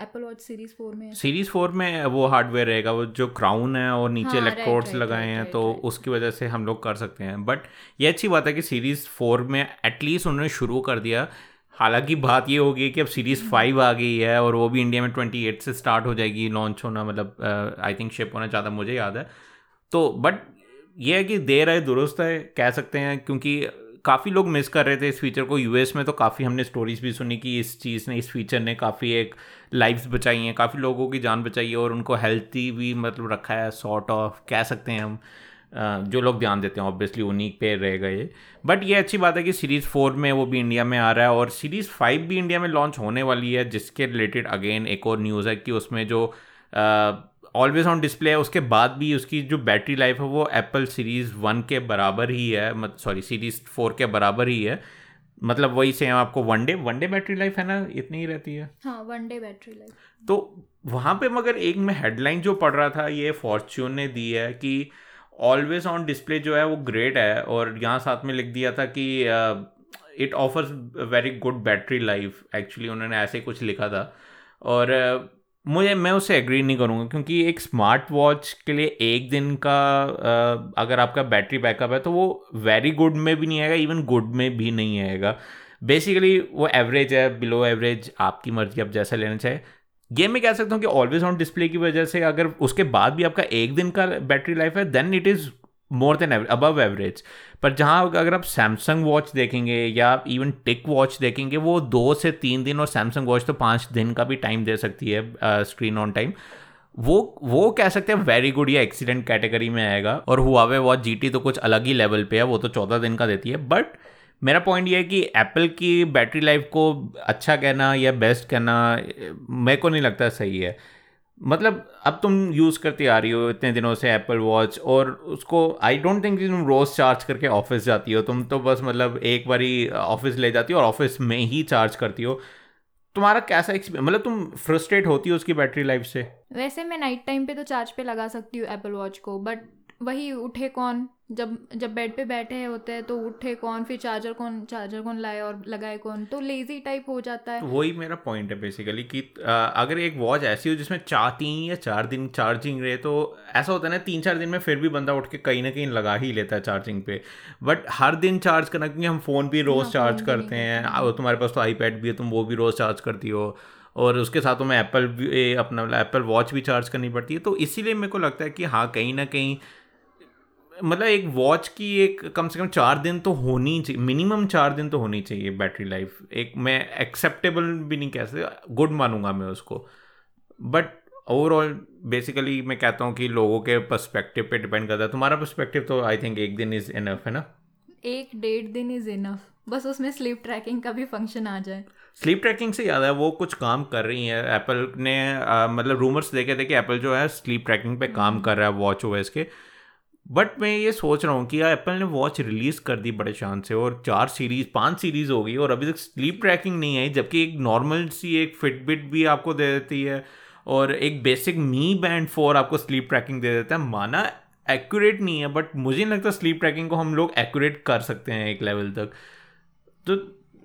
Apple Watch series four में। सीरीज़ फोर में वो हार्डवेयर रहेगा वो जो क्राउन है और नीचे हाँ, इलेक्ट्रोड्स लगाए हैं तो राइट, उसकी वजह से हम लोग कर सकते हैं। बट ये अच्छी बात है कि सीरीज़ फोर में एटलीस्ट उन्होंने शुरू कर दिया हालाँकि बात ये होगी कि अब सीरीज़ फाइव आ गई है और वो भी इंडिया में ट्वेंटी एट से स्टार्ट हो जाएगी लॉन्च होना मतलब आई थिंक शिप होना चाहता मुझे याद है। तो बट ये है कि देर है दुरुस्त है कह सकते हैं क्योंकि काफ़ी लोग मिस कर रहे थे इस फीचर को। यूएस में तो काफ़ी हमने स्टोरीज भी सुनी कि इस चीज़ ने इस फीचर ने काफ़ी एक लाइफ्स बचाई हैं काफ़ी लोगों की जान बचाई है और उनको हेल्थी भी मतलब रखा है सॉर्ट ऑफ़ कह सकते हैं हम। जो लोग ध्यान देते हैं ऑब्वियसली उन्हीं पे रह गए। बट ये अच्छी बात है कि सीरीज़ फोर में वो भी इंडिया में आ रहा है और सीरीज़ फाइव भी इंडिया में लॉन्च होने वाली है जिसके रिलेटेड अगेन एक और न्यूज़ है कि उसमें जो ऑलवेज ऑन डिस्प्ले है उसके बाद भी उसकी जो बैटरी लाइफ है वो एप्पल सीरीज़ वन के बराबर ही है मत सॉरी सीरीज़ फोर के बराबर ही है। मतलब वही सेम आपको one day one day battery life है ना इतनी ही रहती है। हाँ वन डे बैटरी लाइफ तो वहाँ पे मगर एक मैं हेडलाइन जो पढ़ रहा था ये फॉर्च्यून ने दी है कि ऑलवेज ऑन डिस्प्ले जो है वो ग्रेट है और यहाँ साथ में लिख दिया था कि it offers very good battery life actually उन्होंने ऐसे कुछ लिखा था। और uh, मुझे मैं उससे एग्री नहीं करूँगा क्योंकि एक स्मार्ट वॉच के लिए एक दिन का uh, अगर आपका बैटरी बैकअप है तो वो वेरी गुड में भी नहीं आएगा इवन गुड में भी नहीं आएगा। बेसिकली वो एवरेज है बिलो एवरेज आपकी मर्ज़ी आप जैसा लेना चाहे। ये मैं कह सकता हूँ कि ऑलवेज ऑन डिस्प्ले की वजह से अगर उसके बाद भी आपका एक दिन का बैटरी लाइफ है then it is more than above average पर जहाँ अगर आप सैमसंग वॉच देखेंगे या इवन टिक वॉच देखेंगे, वो दो से तीन दिन और सैमसंग वॉच तो पाँच दिन का भी टाइम दे सकती है स्क्रीन ऑन टाइम वो वो कह सकते हैं वेरी गुड या एक्सीडेंट कैटेगरी में आएगा और हुआवे वॉच जी तो कुछ अलग ही लेवल पे है, वो तो चौदह दिन का देती है बट मेरा पॉइंट ये है कि एप्पल की बैटरी लाइफ को अच्छा कहना या बेस्ट कहना, मेरे को नहीं लगता सही है। मतलब अब तुम यूज़ करती आ रही हो इतने दिनों से एप्पल वॉच और उसको आई डोंट थिंक तुम रोज़ चार्ज करके ऑफ़िस जाती हो। तुम तो बस मतलब एक बारी ऑफ़िस ले जाती हो और ऑफ़िस में ही चार्ज करती हो। तुम्हारा कैसा एक्सपीरियंस मतलब तुम फ्रस्ट्रेट होती हो उसकी बैटरी लाइफ से? वैसे मैं नाइट टाइम पे तो चार्ज पे लगा सकती हूँ एप्पल वॉच को बट वही उठे कौन? जब जब बेड पे बैठे होते हैं तो उठे कौन फिर चार्जर कौन चार्जर कौन लाए और लगाए कौन? तो लेजी टाइप हो जाता है। तो वही मेरा पॉइंट है बेसिकली कि अगर एक वॉच ऐसी हो जिसमें चार तीन या चार दिन चार्जिंग रहे तो ऐसा होता है ना तीन चार दिन में फिर भी बंदा उठ के कहीं ना कहीं लगा ही लेता है चार्जिंग पे। बट हर दिन चार्ज करना क्योंकि हम फ़ोन भी रोज़ हाँ, चार्ज करते हैं। तुम्हारे पास तो आई भी है तुम वो भी रोज़ चार्ज करती हो। और उसके साथ में एप्पल अपना एप्पल वॉच भी चार्ज करनी पड़ती है। तो इसीलिए मेरे को लगता है कि हाँ कहीं ना कहीं मतलब एक वॉच की एक कम से कम चार दिन तो होनी चाहिए मिनिमम चार दिन तो होनी चाहिए बैटरी लाइफ एक मैं एक्सेप्टेबल भी नहीं कह सकता गुड मानूँगा मैं उसको। बट ओवरऑल बेसिकली मैं कहता हूँ कि लोगों के पर्सपेक्टिव पे डिपेंड करता है। तुम्हारा पर्सपेक्टिव तो आई थिंक एक दिन इज़ इनफ है ना? एक डेढ़ दिन इज़ इनफ बस उसमें स्लीप ट्रैकिंग का भी फ़ंक्शन आ जाए। स्लीप ट्रैकिंग से याद है वो कुछ काम कर रही है। एप्पल ने आ, मतलब रूमर्स देखे थे कि एप्पल जो है स्लीप ट्रैकिंग पे काम हम्म। कर रहा है वॉच ओएस के। बट मैं ये सोच रहा हूँ कि यार एप्पल ने वॉच रिलीज़ कर दी बड़े शान से और चार सीरीज़ पाँच सीरीज़ हो गई और अभी तक स्लीप ट्रैकिंग नहीं आई, जबकि एक नॉर्मल सी, एक फिटबिट भी आपको दे देती है और एक बेसिक मी बैंड फोर आपको स्लीप ट्रैकिंग दे देता है। माना एक्यूरेट नहीं है बट मुझे नहीं लगता स्लीप ट्रैकिंग को हम लोग एक्यूरेट कर सकते हैं एक लेवल तक। तो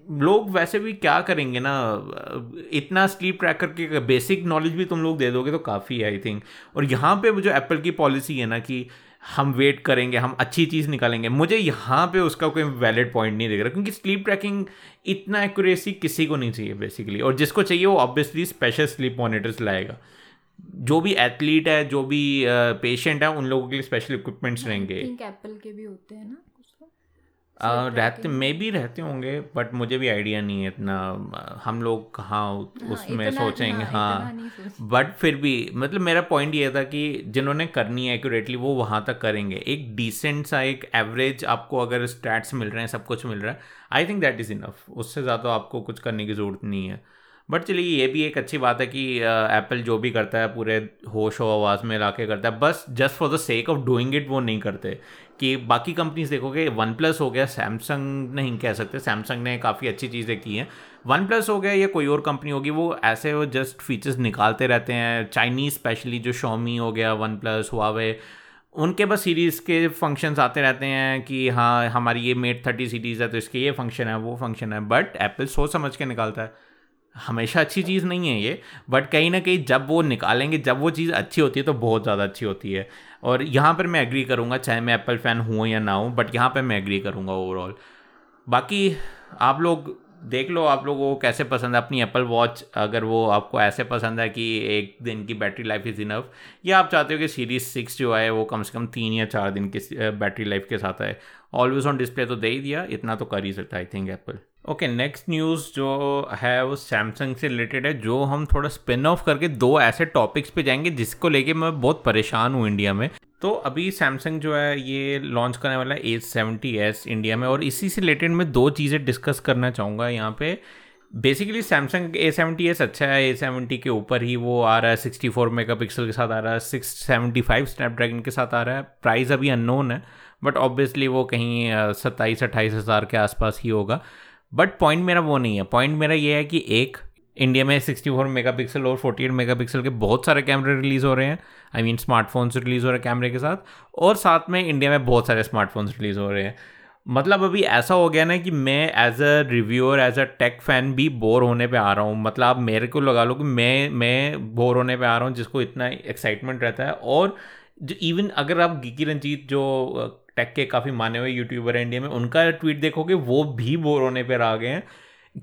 लोग वैसे भी क्या करेंगे ना, इतना स्लीप ट्रैकर की बेसिक नॉलेज भी तुम लोग दे दोगे तो काफ़ी है आई थिंक और यहाँ पे जो एप्पल की पॉलिसी है ना कि हम वेट करेंगे हम अच्छी चीज़ निकालेंगे। मुझे यहाँ पे उसका कोई वैलिड पॉइंट नहीं दिख रहा क्योंकि स्लीप ट्रैकिंग इतना एक्यूरेसी किसी को नहीं चाहिए बेसिकली और जिसको चाहिए वो ऑब्वियसली स्पेशल स्लीप मॉनिटर्स लाएगा। जो भी एथलीट है जो भी पेशेंट है उन लोगों के लिए स्पेशल इक्विपमेंट्स रहेंगे। एप्पल के भी होते हैं ना। रहते मे भी रहते होंगे बट मुझे भी आइडिया नहीं है इतना। हम लोग कहाँ हाँ, उसमें सोचेंगे हाँ, हाँ। बट फिर भी मतलब मेरा पॉइंट ये था कि जिन्होंने करनी है एक्यूरेटली वो वहाँ तक करेंगे। एक डिसेंट सा एक एवरेज आपको अगर स्टैट्स मिल रहे हैं सब कुछ मिल रहा है I think that is enough उससे ज़्यादा आपको कुछ करने की ज़रूरत नहीं है। बट चलिए, ये भी एक अच्छी बात है कि एप्पल जो भी करता है, पूरे होश हो आवाज़ में ला के करता है। बस just for the sake of doing it वो नहीं करते। कि बाकी कंपनीज़ देखोगे वन प्लस हो गया सैमसंग नहीं कह सकते। सैमसंग ने काफ़ी अच्छी चीज़ें की हैं। वन प्लस हो गया या कोई और कंपनी होगी, वो ऐसे वो जस्ट फीचर्स निकालते रहते हैं। चाइनीज़ स्पेशली जो शोमी हो गया वन प्लस हुआवे उनके बस सीरीज़ के फ़ंक्शंस आते रहते हैं कि हाँ हमारी ये मेट थर्टी सीरीज़ है तो इसके ये फ़ंक्शन है, वो फ़ंक्शन है। बट एप्पल सोच समझ के निकालता है। हमेशा अच्छी चीज़ नहीं है ये बट कहीं ना कहीं जब वो निकालेंगे, जब वो चीज़ अच्छी होती है तो बहुत ज़्यादा अच्छी होती है। और यहाँ पर मैं एग्री करूँगा, चाहे मैं एप्पल फ़ैन हूँ या ना हूँ बट यहाँ पर मैं एग्री करूँगा ओवरऑल बाकी आप लोग देख लो, आप लोगों को कैसे पसंद है अपनी एप्पल वॉच अगर वो आपको ऐसे पसंद है कि एक दिन की बैटरी लाइफ इज़ इनफ या आप चाहते हो कि सीरीज़ सिक्स जो है वो कम से कम तीन या चार दिन की बैटरी लाइफ के साथ आए। ऑलवेज ऑन डिस्प्ले तो दे ही दिया, इतना तो कर ही सकता I think Apple okay next news जो है वो सैमसंग से रिलेटेड है, जो हम थोड़ा स्पिन ऑफ़ करके दो ऐसे टॉपिक्स पे जाएँगे जिसको लेके मैं बहुत परेशान हूँ इंडिया में। तो अभी सैमसंग जो है ये लॉन्च करने वाला है एट सेवेंटी एस इंडिया में और इसी से रिलेटेड मैं दो चीज़ें डिस्कस करना चाहूँगा यहाँ पे। Basically Samsung A seventy S अच्छा है ए सेवेंटी के ऊपर ही वो आ रहा है सिक्सटी फोर मेगा पिक्सल के साथ आ रहा है सिक्स सेवेंटी फाइव स्नैपड्रैगन के साथ आ रहा है। प्राइस अभी अननोन है बट ऑब्वियसली वो कहीं सत्ताईस, अट्ठाईस हज़ार के आसपास ही होगा। बट पॉइंट मेरा वो नहीं है। पॉइंट मेरा ये है कि एक इंडिया में 64 मेगापिक्सल और 48 मेगापिक्सल के बहुत सारे कैमरे रिलीज़ हो रहे हैं। आई मीन स्मार्टफोन्स रिलीज़ हो रहे हैं कैमरे के साथ। और साथ में इंडिया में बहुत सारे स्मार्टफोन्स रिलीज़ हो रहे हैं। मतलब अभी ऐसा हो गया ना कि मैं as a reviewer as a tech fan भी बोर होने पे आ रहा हूँ। मतलब आप मेरे को लगा लो कि मैं मैं बोर होने पे आ रहा हूँ, जिसको इतना एक्साइटमेंट रहता है। और जो इवन अगर आप गिकी रंजीत जो टेक के काफ़ी माने हुए यूट्यूबर हैं इंडिया में, उनका ट्वीट देखोगे वो भी बोर होने पर आ गए हैं।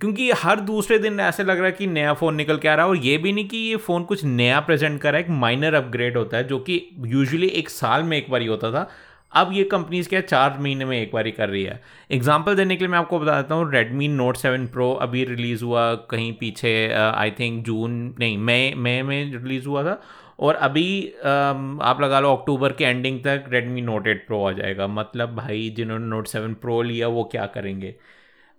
क्योंकि हर दूसरे दिन ऐसे लग रहा है कि नया फ़ोन निकल के आ रहा है, और ये भी नहीं कि ये फ़ोन कुछ नया प्रेजेंट कर रहा है, एक माइनर अपग्रेड होता है, जो कि यूजुअली एक साल में एक बार ही होता था। अब ये कंपनीज़ क्या चार महीने में एक बार ही कर रही है। एग्ज़ाम्पल देने के लिए मैं आपको बता देता हूँ रेडमी नोट सेवन प्रो अभी रिलीज़ हुआ कहीं पीछे आई थिंक जून नहीं मई मई में रिलीज़ हुआ था। और अभी आप लगा लो अक्टूबर के एंडिंग तक रेडमी नोट एट प्रो आ जाएगा। मतलब भाई, जिन्होंने नोट सेवन प्रो लिया, वो क्या करेंगे?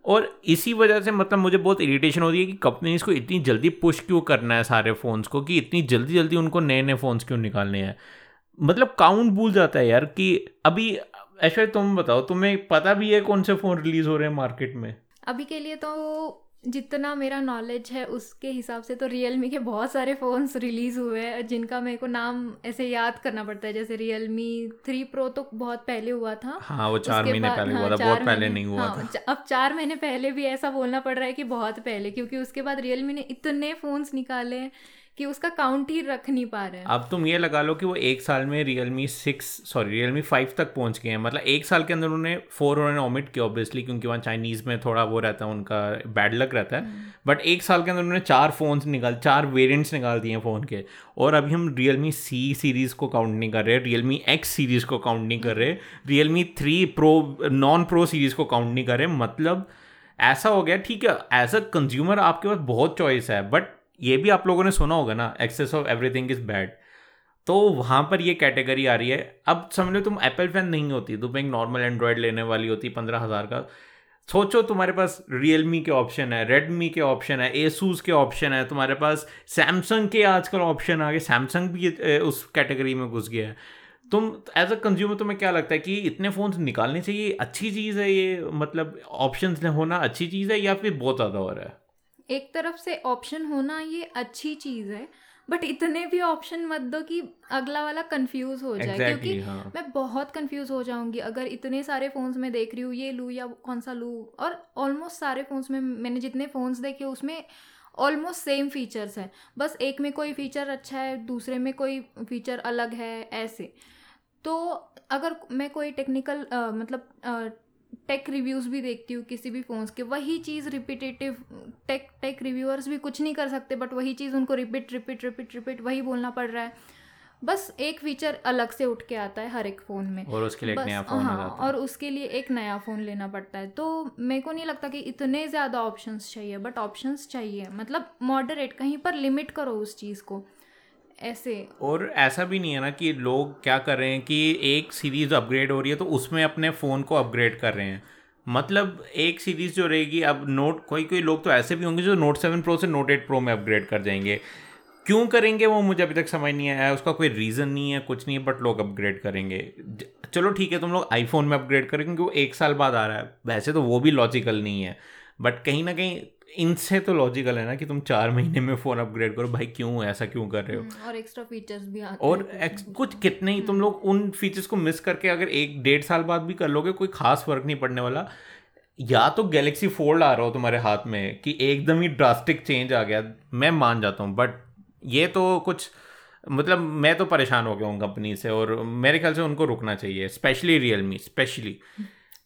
और इसी वजह से मतलब मुझे बहुत इरिटेशन होती है कि कंपनीज़ को इतनी जल्दी पुश क्यों करना है सारे फ़ोन्स को, कि इतनी जल्दी जल्दी उनको नए नए फ़ोन्स क्यों निकालने हैं? मतलब काउंट भूल जाता है यार कि अभी ऐश्वर्य तुम बताओ तुम्हें पता भी है कौन से फ़ोन रिलीज़ हो रहे हैं मार्केट में? अभी के लिए तो जितना मेरा नॉलेज है उसके हिसाब से तो रियल मी के बहुत सारे फ़ोन्स रिलीज़ हुए हैं जिनका मेरे को नाम ऐसे याद करना पड़ता है जैसे रियल मी थ्री प्रो तो बहुत पहले हुआ था। हाँ वो चार महीने पहले हाँ, हुआ था बहुत पहले नहीं हुआ हाँ, था। अब चार महीने पहले भी ऐसा बोलना पड़ रहा है कि बहुत पहले क्योंकि उसके बाद रियल मी ने इतने फ़ोन्स निकाले हैं कि उसका काउंट ही रख नहीं पा रहे हैं। अब तुम ये लगा लो कि वो एक साल में Realme six sorry Realme five तक पहुँच गए हैं। मतलब एक साल के अंदर उन्होंने फोर उन्होंने ओमिट किया ऑब्वियसली क्योंकि वहाँ चाइनीज़ में थोड़ा वो रहता है उनका बैड लक रहता है। But hmm. एक साल के अंदर उन्होंने चार फ़ोन्स निकाल चार वेरियंट्स निकाल दिए हैं फ़ोन के। और अभी हम रियल मी सी सीरीज़ को काउंट नहीं कर रहे रियल मी एक्स सीरीज़ को काउंट नहीं कर रहे Realme three pro non pro series को काउंट नहीं कर रहे। मतलब ऐसा हो गया ठीक है एज अ कंज्यूमर आपके पास बहुत चॉइस है बट ये भी आप लोगों ने सुना होगा ना excess of everything is bad तो वहाँ पर ये कैटेगरी आ रही है। अब समझ लो तुम एप्पल फ़ैन नहीं होती, तुम एक नॉर्मल एंड्रॉयड लेने वाली होती पंद्रह हज़ार का। सोचो तुम्हारे पास रियल मी के ऑप्शन है रेडमी के ऑप्शन है एसूस के ऑप्शन है, तुम्हारे पास सैमसंग के आजकल ऑप्शन आ गए। सैमसंग भी उस कैटेगरी में घुस गया है। तुम एज अ कंज्यूमर तुम्हें क्या लगता है कि इतने फ़ोन निकालने चाहिए? अच्छी चीज़ है ये? मतलब ऑप्शन होना अच्छी चीज़ है या फिर बहुत ज़्यादा हो रहा है? एक तरफ़ से ऑप्शन होना ये अच्छी चीज़ है बट इतने भी ऑप्शन मत दो कि अगला वाला कंफ्यूज हो जाए exactly, क्योंकि हाँ. मैं बहुत कंफ्यूज हो जाऊँगी। अगर इतने सारे फ़ोन्स में देख रही हूँ ये लूँ या कौन सा लूँ और ऑलमोस्ट सारे फ़ोन्स में मैंने जितने फ़ोन्स देखे उसमें ऑलमोस्ट सेम फीचर्स हैं। बस एक में कोई फीचर अच्छा है दूसरे में कोई फीचर अलग है ऐसे। तो अगर मैं कोई टेक्निकल मतलब टेक रिव्यूज़ भी देखती हूँ किसी भी फ़ोन्स के वही चीज़ रिपीटेटिव टेक टेक रिव्यूअर्स भी कुछ नहीं कर सकते बट वही चीज़ उनको रिपीट रिपीट रिपीट रिपीट वही बोलना पड़ रहा है। बस एक फीचर अलग से उठ के आता है हर एक फ़ोन में। और उसके लिए एक नया फ़ोन हाँ और उसके लिए एक नया फ़ोन लेना पड़ता है। तो मेरे को नहीं लगता कि इतने ज़्यादा ऑप्शंस चाहिए बट ऑप्शंस चाहिए। मतलब मॉडरेट कहीं पर लिमिट करो उस चीज़ को। ऐसे। और ऐसा भी नहीं है ना कि लोग क्या कर रहे हैं कि एक सीरीज़ अपग्रेड हो रही है तो उसमें अपने फ़ोन को अपग्रेड कर रहे हैं। मतलब एक सीरीज़ जो रहेगी, अब नोट कोई कोई लोग तो ऐसे भी होंगे जो नोट सेवन प्रो से नोट एट प्रो में अपग्रेड कर जाएँगे। क्यों करेंगे वो मुझे अभी तक समझ नहीं आया, उसका कोई रीज़न नहीं है, कुछ नहीं है बट लोग अपग्रेड करेंगे। चलो ठीक है, तुम लोग आईफोन में अपग्रेड करें क्योंकि वो एक साल बाद आ रहा है। वैसे तो वो भी लॉजिकल नहीं है। बट कहीं ना कहीं इनसे तो लॉजिकल है ना कि तुम चार महीने में फ़ोन अपग्रेड करो भाई क्यों ऐसा क्यों कर रहे हो? हम्म, और एक्स्ट्रा फीचर्स भी आते और कुछ कितने ही तुम लोग उन फीचर्स को मिस करके अगर एक डेढ़ साल बाद भी कर लोगे कोई खास फ़र्क नहीं पड़ने वाला। या तो गैलेक्सी फोल्ड आ रहा हो तुम्हारे हाथ में कि एकदम ही ड्रास्टिक चेंज आ गया मैं मान जाता हूँ। बट ये तो कुछ मतलब मैं तो परेशान हो गया हूँ कंपनी से और मेरे ख्याल से उनको रुकना चाहिए स्पेशली रियल मी स्पेशली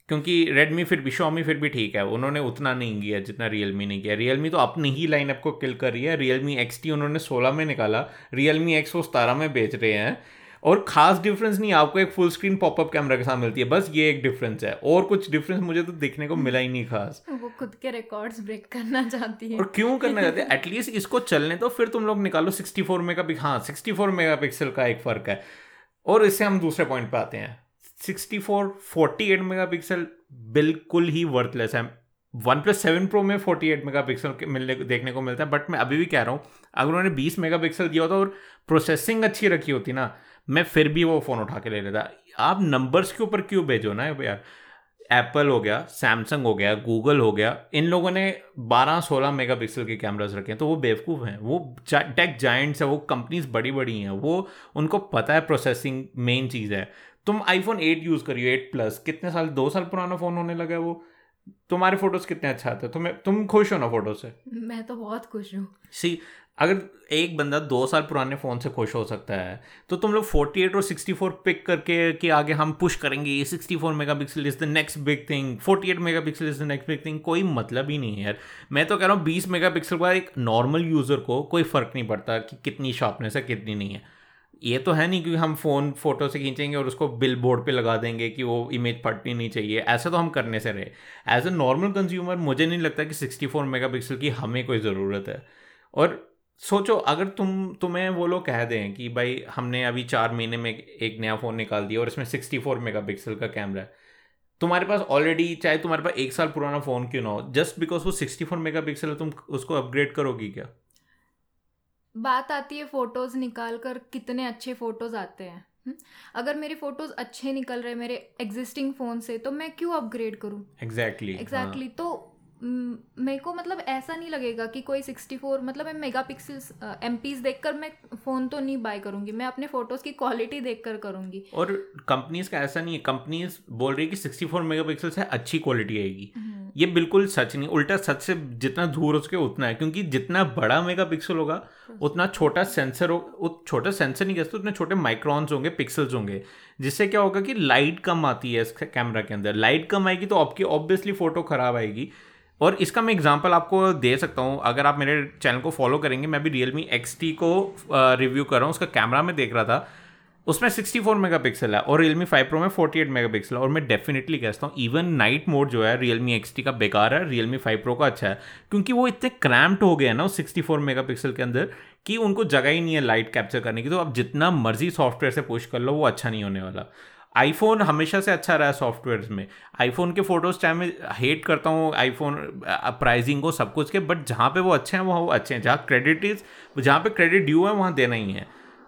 क्योंकि रेडमी फिर भी शॉमी फिर भी ठीक है। उन्होंने उतना नहीं किया जितना रियलमी ने किया। रियलमी तो अपनी ही लाइनअप को किल कर रही है। रियलमी एक्स टी उन्होंने सोलह में निकाला। रियलमी एक्स वो सतारह में बेच रहे हैं। और खास डिफरेंस नहीं आपको एक फुल स्क्रीन पॉपअप कैमरा के साथ मिलती है। बस ये एक डिफरेंस है। और कुछ डिफरेंस मुझे तो देखने को मिला ही नहीं खास। वो खुद के रिकॉर्ड्स ब्रेक करना चाहती है। और क्यों करना चाहते हैं? एटलीस्ट इसको चलने तो फिर तुम लोग निकालो 64 मेगापिक्सल हाँ सिक्सटी 64 मेगापिक्सल का एक फ़र्क है। और इससे हम दूसरे पॉइंट पे आते हैं। 64 48 मेगापिक्सल बिल्कुल ही वर्थलेस है। वन प्लस सेवन प्रो में 48 मेगापिक्सल मिलने, देखने को मिलता है बट मैं अभी भी कह रहा हूँ, अगर उन्होंने 20 मेगापिक्सल दिया होता और प्रोसेसिंग अच्छी रखी होती ना, मैं फिर भी वो फ़ोन उठा के ले लेता। आप नंबर्स के ऊपर क्यों भेजो ना यार? एप्पल हो गया सैमसंग हो गया गूगल हो गया, इन लोगों ने 12-16 मेगापिक्सल के कैमरास रखे हैं तो वो बेवकूफ़ हैं। वो टेक जाइंट्स हैं, वो कंपनीज़ बड़ी बड़ी हैं, वो, उनको पता है प्रोसेसिंग मेन चीज़ है। तुम आईफोन एट यूज़ करियो एट प्लस कितने साल दो साल पुराना फ़ोन होने लगा वो? तुम्हारे फ़ोटोज़ कितने अच्छे आते हैं? तुम्हें तुम खुश हो ना फ़ोटो से? मैं तो बहुत खुश हूँ। सी अगर एक बंदा दो साल पुराने फ़ोन से खुश हो सकता है तो तुम लोग 48 और 64 पिक करके कि आगे हम पुश करेंगे ये 64 megapixel is the next big thing 48 megapixel is the next big thing कोई मतलब ही नहीं है यार। मैं तो कह रहा हूँ 20 मेगापिक्सल का एक नॉर्मल यूज़र को कोई फ़र्क नहीं पड़ता कि कितनी शार्पनेस है कितनी नहीं है। ये तो है नहीं कि हम फ़ोन, फ़ोटो से खींचेंगे और उसको बिल बोर्ड पर लगा देंगे कि वो इमेज फटनी नहीं चाहिए। ऐसा तो हम करने से रहे। एज अ नॉर्मल कंज्यूमर मुझे नहीं लगता कि सिक्सटी फोर मेगा पिक्सल की हमें कोई ज़रूरत है। और सोचो, अगर तुम, तुम्हें वो लोग कह दें कि भाई, हमने अभी चार महीने में एक नया फ़ोन निकाल दिया और इसमें सिक्सटी फोर मेगा पिक्सल का कैमरा है। तुम्हारे पास ऑलरेडी चाहे तुम्हारे पास एक साल पुराना फ़ोन क्यों ना हो जस्ट बिकॉज़ वो सिक्सटी फोर मेगा पिक्सल है, तुम उसको अपग्रेड करोगी क्या? बात आती है फ़ोटोज़ निकाल कर कितने अच्छे फ़ोटोज़ आते हैं हम्म? अगर मेरे फ़ोटोज़ अच्छे निकल रहे मेरे एग्जिस्टिंग फ़ोन से तो मैं क्यों अपग्रेड करूँ एग्जैक्टली एग्जैक्टली. तो मेरे को मतलब ऐसा नहीं लगेगा कि कोई 64 मतलब मैं मेगा पिक्सल्स एम पीज देख कर मैं फ़ोन तो नहीं बाय करूँगी मैं अपने फ़ोटोज़ की क्वालिटी देख कर करूँगी। और कंपनीज़ का ऐसा नहीं है कंपनीज़ बोल रही है कि 64 मेगापिक्सल है अच्छी क्वालिटी आएगी। हम्म। ये बिल्कुल सच नहीं उल्टा सच से जितना दूर हो सके उतना है क्योंकि जितना बड़ा मेगा पिक्सल होगा उतना छोटा सेंसर हो छोटा सेंसर नहीं कहते उतने छोटे माइक्रॉन्स होंगे पिक्सल्स होंगे। जिससे क्या होगा कि लाइट कम आती है इस कैमरा के अंदर। लाइट कम आएगी तो आपकी ऑब्वियसली फ़ोटो ख़राब आएगी। और इसका मैं एग्जांपल आपको दे सकता हूँ। अगर आप मेरे चैनल को फॉलो करेंगे, मैं भी रियल मी एक्स टी को रिव्यू कर रहा हूँ। उसका कैमरा में देख रहा था। उसमें 64 मेगापिक्सल है और Realme 5 प्रो में 48 मेगापिक्सल है और मैं डेफिनेटली कहता हूँ इवन नाइट मोड जो है, Realme XT का बेकार है, Realme 5 Pro का अच्छा है। क्योंकि वो इतने क्रैम्प्ड हो गए हैं ना उस 64 मेगापिक्सल के अंदर कि उनको जगह ही नहीं है लाइट कैप्चर करने की। तो आप जितना मर्ज़ी सॉफ्टवेयर से पुश कर लो, वो अच्छा नहीं होने वाला। आईफोन हमेशा से अच्छा रहा सॉफ्टवेयर में। आईफोन के फ़ोटोज़ चाहे मैं हेट करता हूँ आईफोन प्राइजिंग को सब कुछ के बट जहाँ पे वो अच्छे हैं, वहाँ वो अच्छे हैं। जहाँ क्रेडिट इज़ जहाँ पे क्रेडिट ड्यू है, वहाँ देना ही है।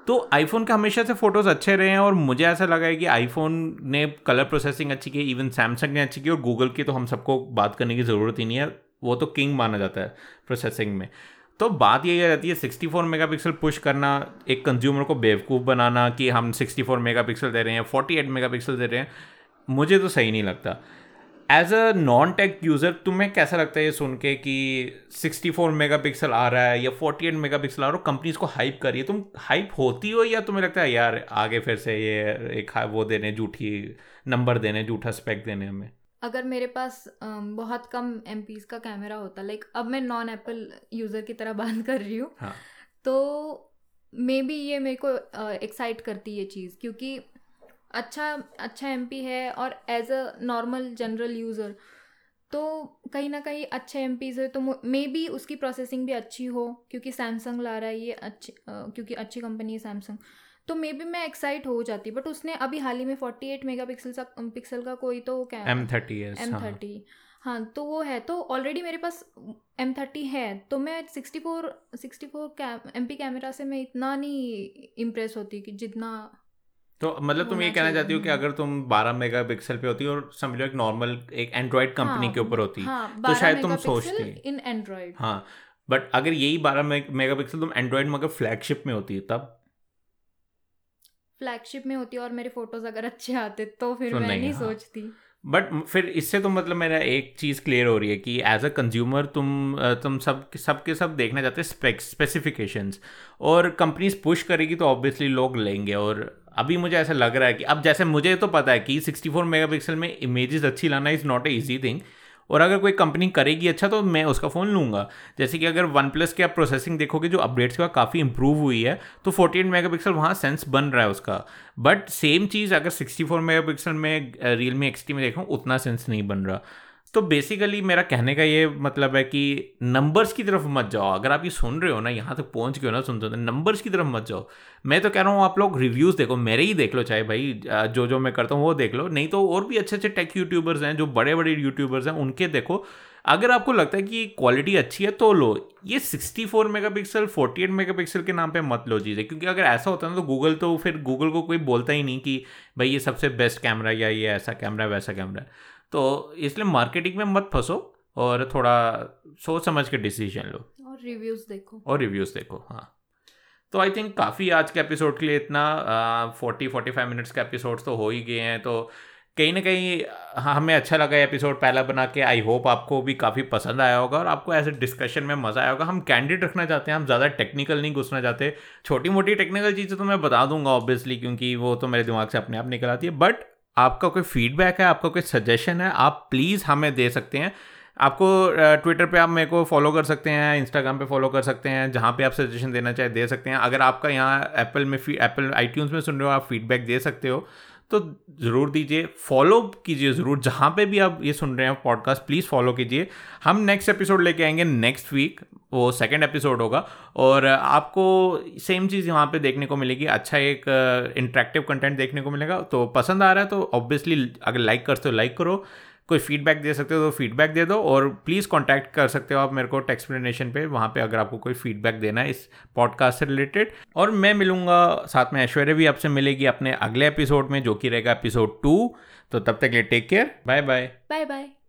तो आईफोन के हमेशा से फ़ोटोज़ अच्छे रहे हैं और मुझे ऐसा लगा है कि आईफोन ने कलर प्रोसेसिंग अच्छी की इवन सैमसंग ने अच्छी की और गूगल की तो हम सबको बात करने की ज़रूरत ही नहीं है। वो तो किंग माना जाता है प्रोसेसिंग में। तो बात यही रहती है 64 मेगापिक्सल पुश करना, एक कंज्यूमर को बेवकूफ़ बनाना कि हम 64 मेगापिक्सल दे रहे हैं 48 मेगापिक्सल दे रहे हैं, मुझे तो सही नहीं लगता। As a non tech user तुम्हें कैसा लगता है ये सुन के कि 64 मेगापिक्सल आ रहा है या 48 मेगापिक्सल आ रहा है कंपनीज़ को हाइप करिए तुम हाइप होती हो या तुम्हें लगता है, यार, आगे फिर से ये, एक वो देने, झूठी नंबर देने, झूठा स्पेक देने हमें अगर मेरे पास बहुत कम एम का कैमरा होता लाइक अब मैं नॉन एप्पल यूज़र की तरह बात कर रही हूँ हाँ. तो मे बी ये मेरे को एक्साइट करती है चीज़ क्योंकि अच्छा अच्छा एमपी है और as a normal general user तो कहीं ना कहीं अच्छे एम पीज़ है तो मे बी उसकी प्रोसेसिंग भी अच्छी हो क्योंकि सैमसंग ला रहा है ये अच्छी क्योंकि अच्छी कंपनी है सैमसंग तो मे बी मैं एक्साइट हो जाती बट उसने अभी हाल ही में forty eight mega pixel pixel का कोई तो क्या एम थर्टी एम थर्टी हाँ। तो वो है तो ऑलरेडी मेरे पास एम थर्टी है तो मैं sixty four sixty four M P camera से मैं इतना नहीं इम्प्रेस होती कि जितना तो मतलब तुम ये कहना चाहती हो कि अगर तुम 12 मेगापिक्सल पे होती और समझ लो एक नॉर्मल एक एंड्रॉइड कंपनी हाँ, के ऊपर होती हाँ, तो शायद तुम सोचती। इन एंड्रॉइड हाँ बट अगर यही 12 मेगापिक्सल तुम एंड्रॉइड में अगर फ्लैगशिप में होती है तब? फ्लैगशिप में होती और मेरे फ़ोटोज़ अगर अच्छे आते तो फिर तो मैं नहीं, नहीं हाँ. सोचती। बट फिर इससे तो मतलब मेरा एक चीज़ क्लियर हो रही है कि एज अ कंज्यूमर तुम तुम सब सब के सब देखना चाहते हैं स्पेसिफिकेशंस और कंपनीज़ पुश करेगी तो ऑब्वियसली लोग लेंगे और अभी मुझे ऐसा लग रहा है कि अब जैसे मुझे तो पता है कि 64 मेगापिक्सल में इमेजेस अच्छी लाना is not a easy thing और अगर कोई कंपनी करेगी अच्छा तो मैं उसका फ़ोन लूँगा। जैसे कि अगर वन प्लस के आप प्रोसेसिंग देखोगे, जो अपडेट्स के बाद काफ़ी इंप्रूव हुई है तो फोर्टी एट मेगा पिक्सल वहाँ सेंस बन रहा है उसका। बट सेम चीज़ अगर सिक्सटी 64 मेगापिक्सल में रियल मी एक्सटी में देखूँ, उतना सेंस नहीं बन रहा। तो बेसिकली मेरा कहने का ये मतलब है कि नंबर्स की तरफ़ मत जाओ। अगर आप ये सुन रहे हो ना, यहाँ तक पहुँच गए हो ना सुनते हो नंबर्स की तरफ़ मत जाओ। मैं तो कह रहा हूँ, आप लोग रिव्यूज़ देखो, मेरे ही देख लो, चाहे भाई जो जो मैं करता हूँ, वो देख लो। नहीं तो और भी अच्छे अच्छे टेक यूट्यूबर्स हैं, जो बड़े बड़े यूट्यूबर्स हैं, उनके देखो। अगर आपको लगता है कि क्वालिटी अच्छी है तो लो। ये 64 मेगापिक्सल 48 मेगापिक्सल के नाम पे मत लो चीज़ें, क्योंकि अगर ऐसा होता है ना तो गूगल तो फिर गूगल को कोई बोलता ही नहीं कि, भाई, ये सबसे बेस्ट कैमरा या ये ऐसा कैमरा है, वैसा कैमरा है। तो इसलिए मार्केटिंग में मत फंसो और थोड़ा सोच समझ के डिसीज़न लो। और रिव्यूज़ देखो। और रिव्यूज़ देखो हाँ। तो आई थिंक काफ़ी आज के एपिसोड के लिए इतना फोर्टी फोर्टी फाइव मिनट्स के एपिसोड तो हो ही गए हैं तो कहीं ना कहीं हाँ हमें अच्छा लगा एपिसोड पहला बना के। आई होप आपको भी काफ़ी पसंद आया होगा और आपको ऐसे डिस्कशन में मज़ा आया होगा। हम कैंडिड रखना चाहते हैं हम ज़्यादा टेक्निकल नहीं घुसना चाहते। छोटी मोटी टेक्निकल चीज़ें तो मैं बता दूँगा ऑब्वियसली क्योंकि वो तो मेरे दिमाग से अपने आप निकल आती है बट आपका कोई फीडबैक है, आपका कोई सजेशन है, आप प्लीज़ हमें दे सकते हैं। आपको ट्विटर पे आप मेरे को फॉलो कर सकते हैं इंस्टाग्राम पे फॉलो कर सकते हैं, जहाँ पे आप सजेशन देना चाहे दे सकते हैं। अगर आपका यहाँ एप्पल में एप्पल आई में सुन रहे हो, आप फीडबैक दे सकते हो। तो ज़रूर दीजिए फॉलो कीजिए ज़रूर। जहाँ पे भी आप ये सुन रहे हैं पॉडकास्ट प्लीज़ फॉलो कीजिए। हम नेक्स्ट एपिसोड लेके आएँगे नेक्स्ट वीक वो सेकेंड एपिसोड होगा। और आपको सेम चीज़ यहाँ पे देखने को मिलेगी। अच्छा एक इंट्रैक्टिव कंटेंट देखने को मिलेगा। तो पसंद आ रहा है तो ऑब्वियसली अगर लाइक करते हो लाइक करो। कोई फीडबैक दे सकते हो तो फीडबैक दे दो और प्लीज़ कॉन्टैक्ट कर सकते हो आप मेरे को टेक्सप्लेनेशन पे। वहाँ पे अगर आपको कोई फीडबैक देना है इस पॉडकास्ट से रिलेटेड और मैं मिलूँगा, साथ में ऐश्वर्या भी आपसे मिलेगी अपने अगले एपिसोड में, जो कि रहेगा एपिसोड टू तो तब तक लिए take care bye bye bye bye